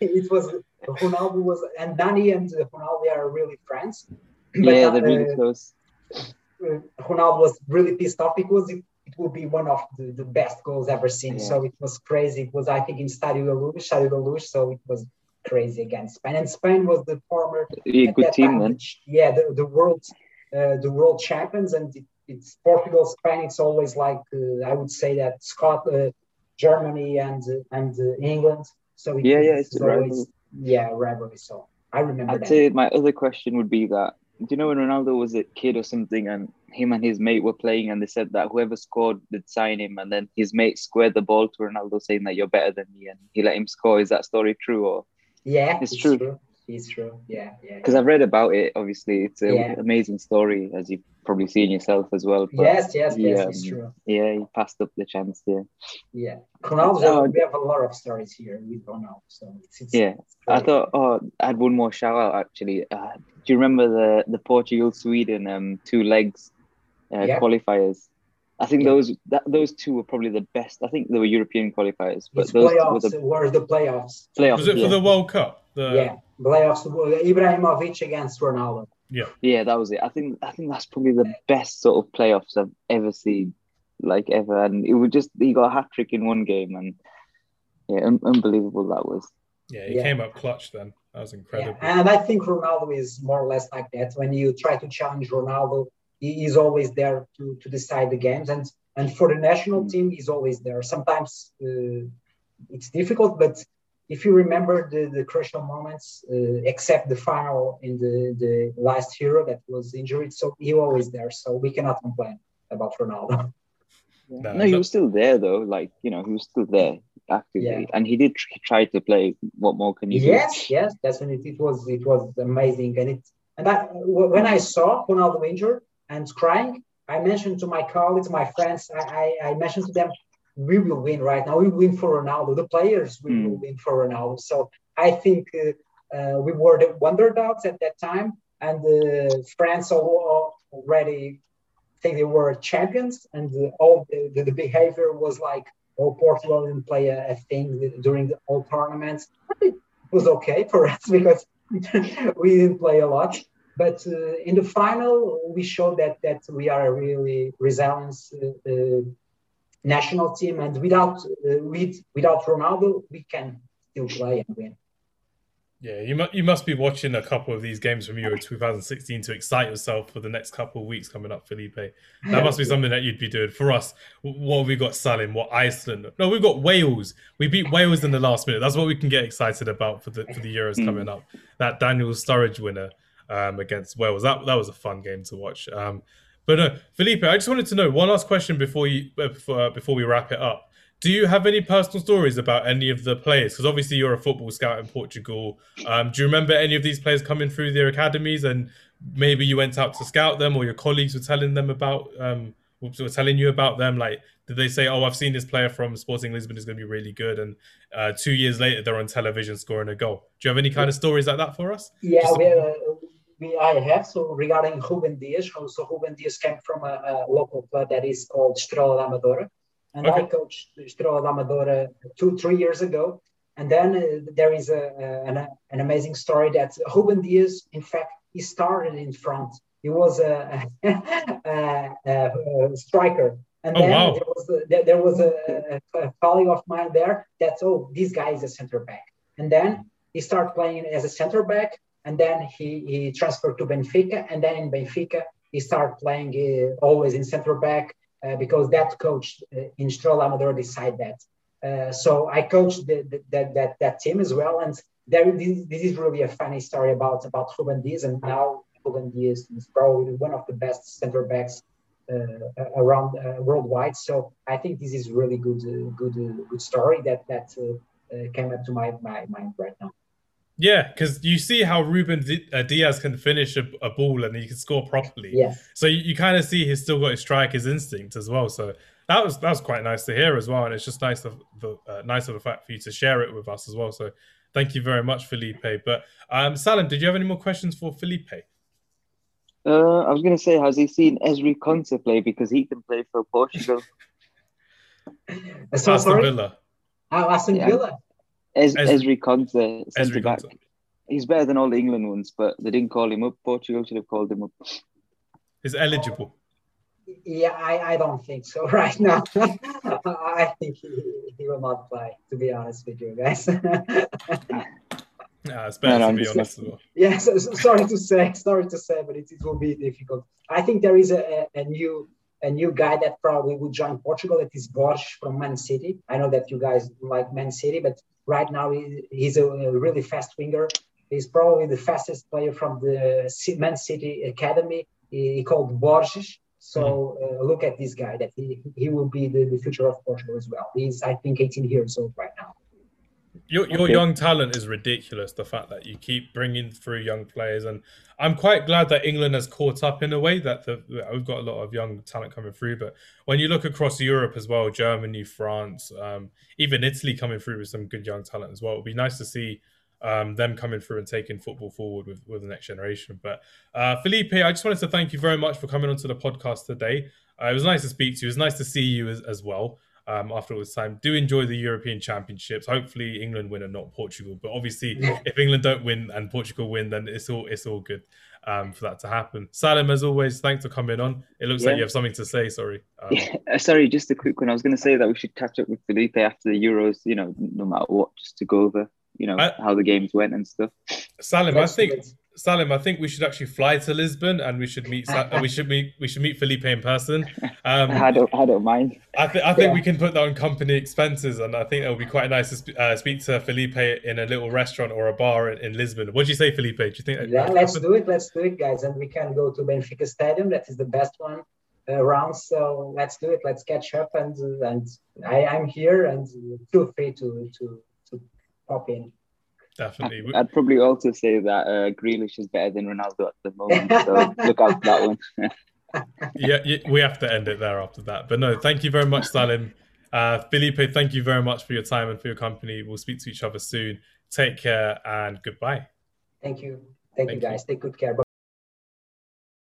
C: it was Ronaldo was and Nani and Ronaldo are really friends.
B: Yeah, they're really uh, close.
C: Ronaldo was really pissed off because it, it would be one of the, the best goals ever seen. Yeah. So it was crazy. It was I think in Stadio da Luz, Stadio da Luz, so it was crazy against Spain. And Spain was the former
B: yeah, good team time, then.
C: Yeah, the, the world uh, the world champions and it, it's Portugal, Spain. It's always like uh, I would say that Scotland, uh, Germany, and uh, and uh, England. So
B: it, yeah, yeah, it's, it's always
C: yeah rivalry. So I remember.
B: I'd
C: that.
B: say my other question would be that do you know when Ronaldo was a kid or something, and him and his mate were playing, and they said that whoever scored would sign him, and then his mate squared the ball to Ronaldo, saying that you're better than me, and he let him score. Is that story true or?
C: Yeah, it's, it's true. true. It's true. Yeah, yeah.
B: Because
C: yeah.
B: I've read about it. Obviously, it's an yeah. amazing story, as you've probably seen yourself as well.
C: But yes, yes, yes. Um, it's true.
B: Yeah, he passed up the chance there.
C: Yeah, Ronaldo. So, we have a lot of stories here with Ronaldo. So it's, it's
B: yeah. It's I thought. Oh, I had one more shout out actually. Uh, do you remember the the Portugal Sweden um two legs uh, yeah. qualifiers? I think yeah. those that, those two were probably the best. I think they were European qualifiers, but
C: it's
B: those
C: playoffs
B: were
C: the, were the playoffs.
B: Playoffs.
A: Was it for the World Cup? The...
C: Yeah, playoffs. Ibrahimovic against Ronaldo.
A: Yeah,
B: yeah, that was it. I think I think that's probably the best sort of playoffs I've ever seen, like ever. And it was just he got a hat trick in one game, and yeah, un- unbelievable that was.
A: Yeah, he yeah. came up clutch then. That was incredible.
C: Yeah. And I think Ronaldo is more or less like that. When you try to challenge Ronaldo, he is always there to to decide the games. And And for the national mm. team, he's always there. Sometimes uh, it's difficult, but if you remember the, the crucial moments, uh, except the final in the, the last hero that was injured, so he was always there. So we cannot complain about Ronaldo.
B: No, no, he was still there though. Like you know, he was still there actively, yeah. and he did try to play. What more can you
C: yes, do? Yes, yes, definitely. It was it was amazing, and it and that when I saw Ronaldo injured and crying, I mentioned to my colleagues, my friends, I, I, I mentioned to them, we will win right now. We win for Ronaldo. The players we mm. will win for Ronaldo. So I think uh, uh, we were the wonder dogs at that time, and uh, France already think they were champions, and all the, the, behavior was like, oh, Portugal didn't play a, a thing during the all tournaments. It was okay for us because we didn't play a lot. But uh, in the final, we showed that that we are a really resilient uh, uh, national team, and without uh, with, without Ronaldo, we can still play and win.
A: Yeah, you must you must be watching a couple of these games from Euro 2016 to excite yourself for the next couple of weeks coming up, Felipe. That must be something that you'd be doing. For us, what have we got Salim? What Iceland? No, we've got Wales. We beat Wales in the last minute. That's what we can get excited about for the for the Euros mm. coming up. That Daniel Sturridge winner um, against Wales. That that was a fun game to watch. Um, but uh, Felipe, I just wanted to know one last question before you uh, before, uh, before we wrap it up. Do you have any personal stories about any of the players? Because obviously you're a football scout in Portugal. Um, do you remember any of these players coming through their academies and maybe you went out to scout them or your colleagues were telling them about um, were telling you about them? Like, did they say, "Oh, I've seen this player from Sporting Lisbon is going to be really good," and uh, two years later they're on television scoring a goal? Do you have any kind of stories like that for us?
C: Yeah, Just- we, uh, we I have. So regarding Ruben Dias, so Ruben Dias came from a, a local club that is called Estrela da Amadora and okay. I coached Estrela da Amadora two, three years ago. And then uh, there is a, a an, an, amazing story that Ruben Dias, in fact, he started in front. He was a, a, a striker. And oh, then wow. there was, a, there was a, colleague of mine there that, oh, this guy is a center back. And then he started playing as a center back. And then he, he transferred to Benfica. And then in Benfica, he started playing uh, always in center back uh, because that coach uh, in Estrela Amador decided that. Uh, so I coached that, that, that team as well. And there, this, this, is really a funny story about, about Ruben Dias. And now Ruben Dias is probably one of the best center backs uh, around uh, worldwide. So I think this is really good, good, good story that that came up to my, my mind right now.
A: Yeah, because you see how Ruben uh, Dias can finish a, a, ball and he can score properly.
C: Yeah.
A: So you, you kind of see he's still got his striker's instinct as well. So that was that was quite nice to hear as well, and it's just nice of the uh, nice of the fact for you to share it with us as well. So thank you very much, Felipe. But um, Salim, did you have any more questions for Felipe?
B: Uh, I was going to say, has he seen Ezri Konsa play because he can play for Portugal?
C: so Aston Villa. Oh, Aston yeah. Villa.
B: Es- Ezri Konsa, centre back. He's better than all the England ones, but they didn't call him up. Portugal should have called him up.
A: He's eligible.
C: Yeah, I, I don't think so right now. I think he, he will not play, to be honest with you guys.
A: Yeah, it's better no, no, to be honest. Well.
C: Yeah, so, so, sorry to say, sorry to say, but it, it will be difficult. I think there is a, a, new a new guy that probably would join Portugal. It is Borges from Man City. I know that you guys like Man City, but Right now, he's a really fast winger. He's probably the fastest player from the Man City Academy. He, called Borges. So mm-hmm. uh, look at this guy. That he he will be the, the future of Portugal as well. He's I think 18 years old right.
A: Your your okay. young talent is ridiculous. The fact that you keep bringing through young players, and I'm quite glad that England has caught up in a way that the, we've got a lot of young talent coming through. But when you look across Europe as well, Germany, France, um, even Italy coming through with some good young talent as well. It'd be nice to see um, them coming through and taking football forward with, with the next generation. But uh, Felipe, I just wanted to thank you very much for coming onto the podcast today. Uh, it was nice to speak to you. It was nice to see you as, as well um, after all this time. Do enjoy the European Championships. Hopefully, England win and not Portugal. But obviously, if England don't win and Portugal win, then it's all it's all good um, for that to happen. Salim, as always, thanks for coming on. It looks yeah. like you have something to say. Sorry.
B: Um, yeah, sorry, just a quick one. I was going to say that we should catch up with Felipe after the Euros. You know, no matter what, just to go over you know
A: I-
B: how the games went and stuff.
A: Salim, I think. Salim, I think we should actually fly to Lisbon and we should meet. We should meet. We should meet Felipe in person. Um,
B: I don't I don't mind.
A: I, th- I think
C: Yeah.
A: we can put that on company expenses, and I think it would be quite nice to sp- uh, speak to Felipe in a little restaurant or a bar in, in Lisbon. What do you say, Felipe? Do you think? that
C: Yeah, let's
A: happen?
C: do it. Let's do it, guys. And we can go to Benfica Stadium. That is the best one around. So let's do it. Let's catch up. And and I, I'm here. And feel free to to to pop in.
A: Definitely. We-
B: I'd probably also say that uh, Grealish is better than Ronaldo at the moment. So look out for that one.
A: yeah, yeah, we have to end it there after that. But no, thank you very much, Salim. Uh, Felipe, thank you very much for your time and for your company. We'll speak to each other soon. Take care and goodbye.
C: Thank you. Thank,
A: Thank
C: you,
A: you.
C: guys. Take good care.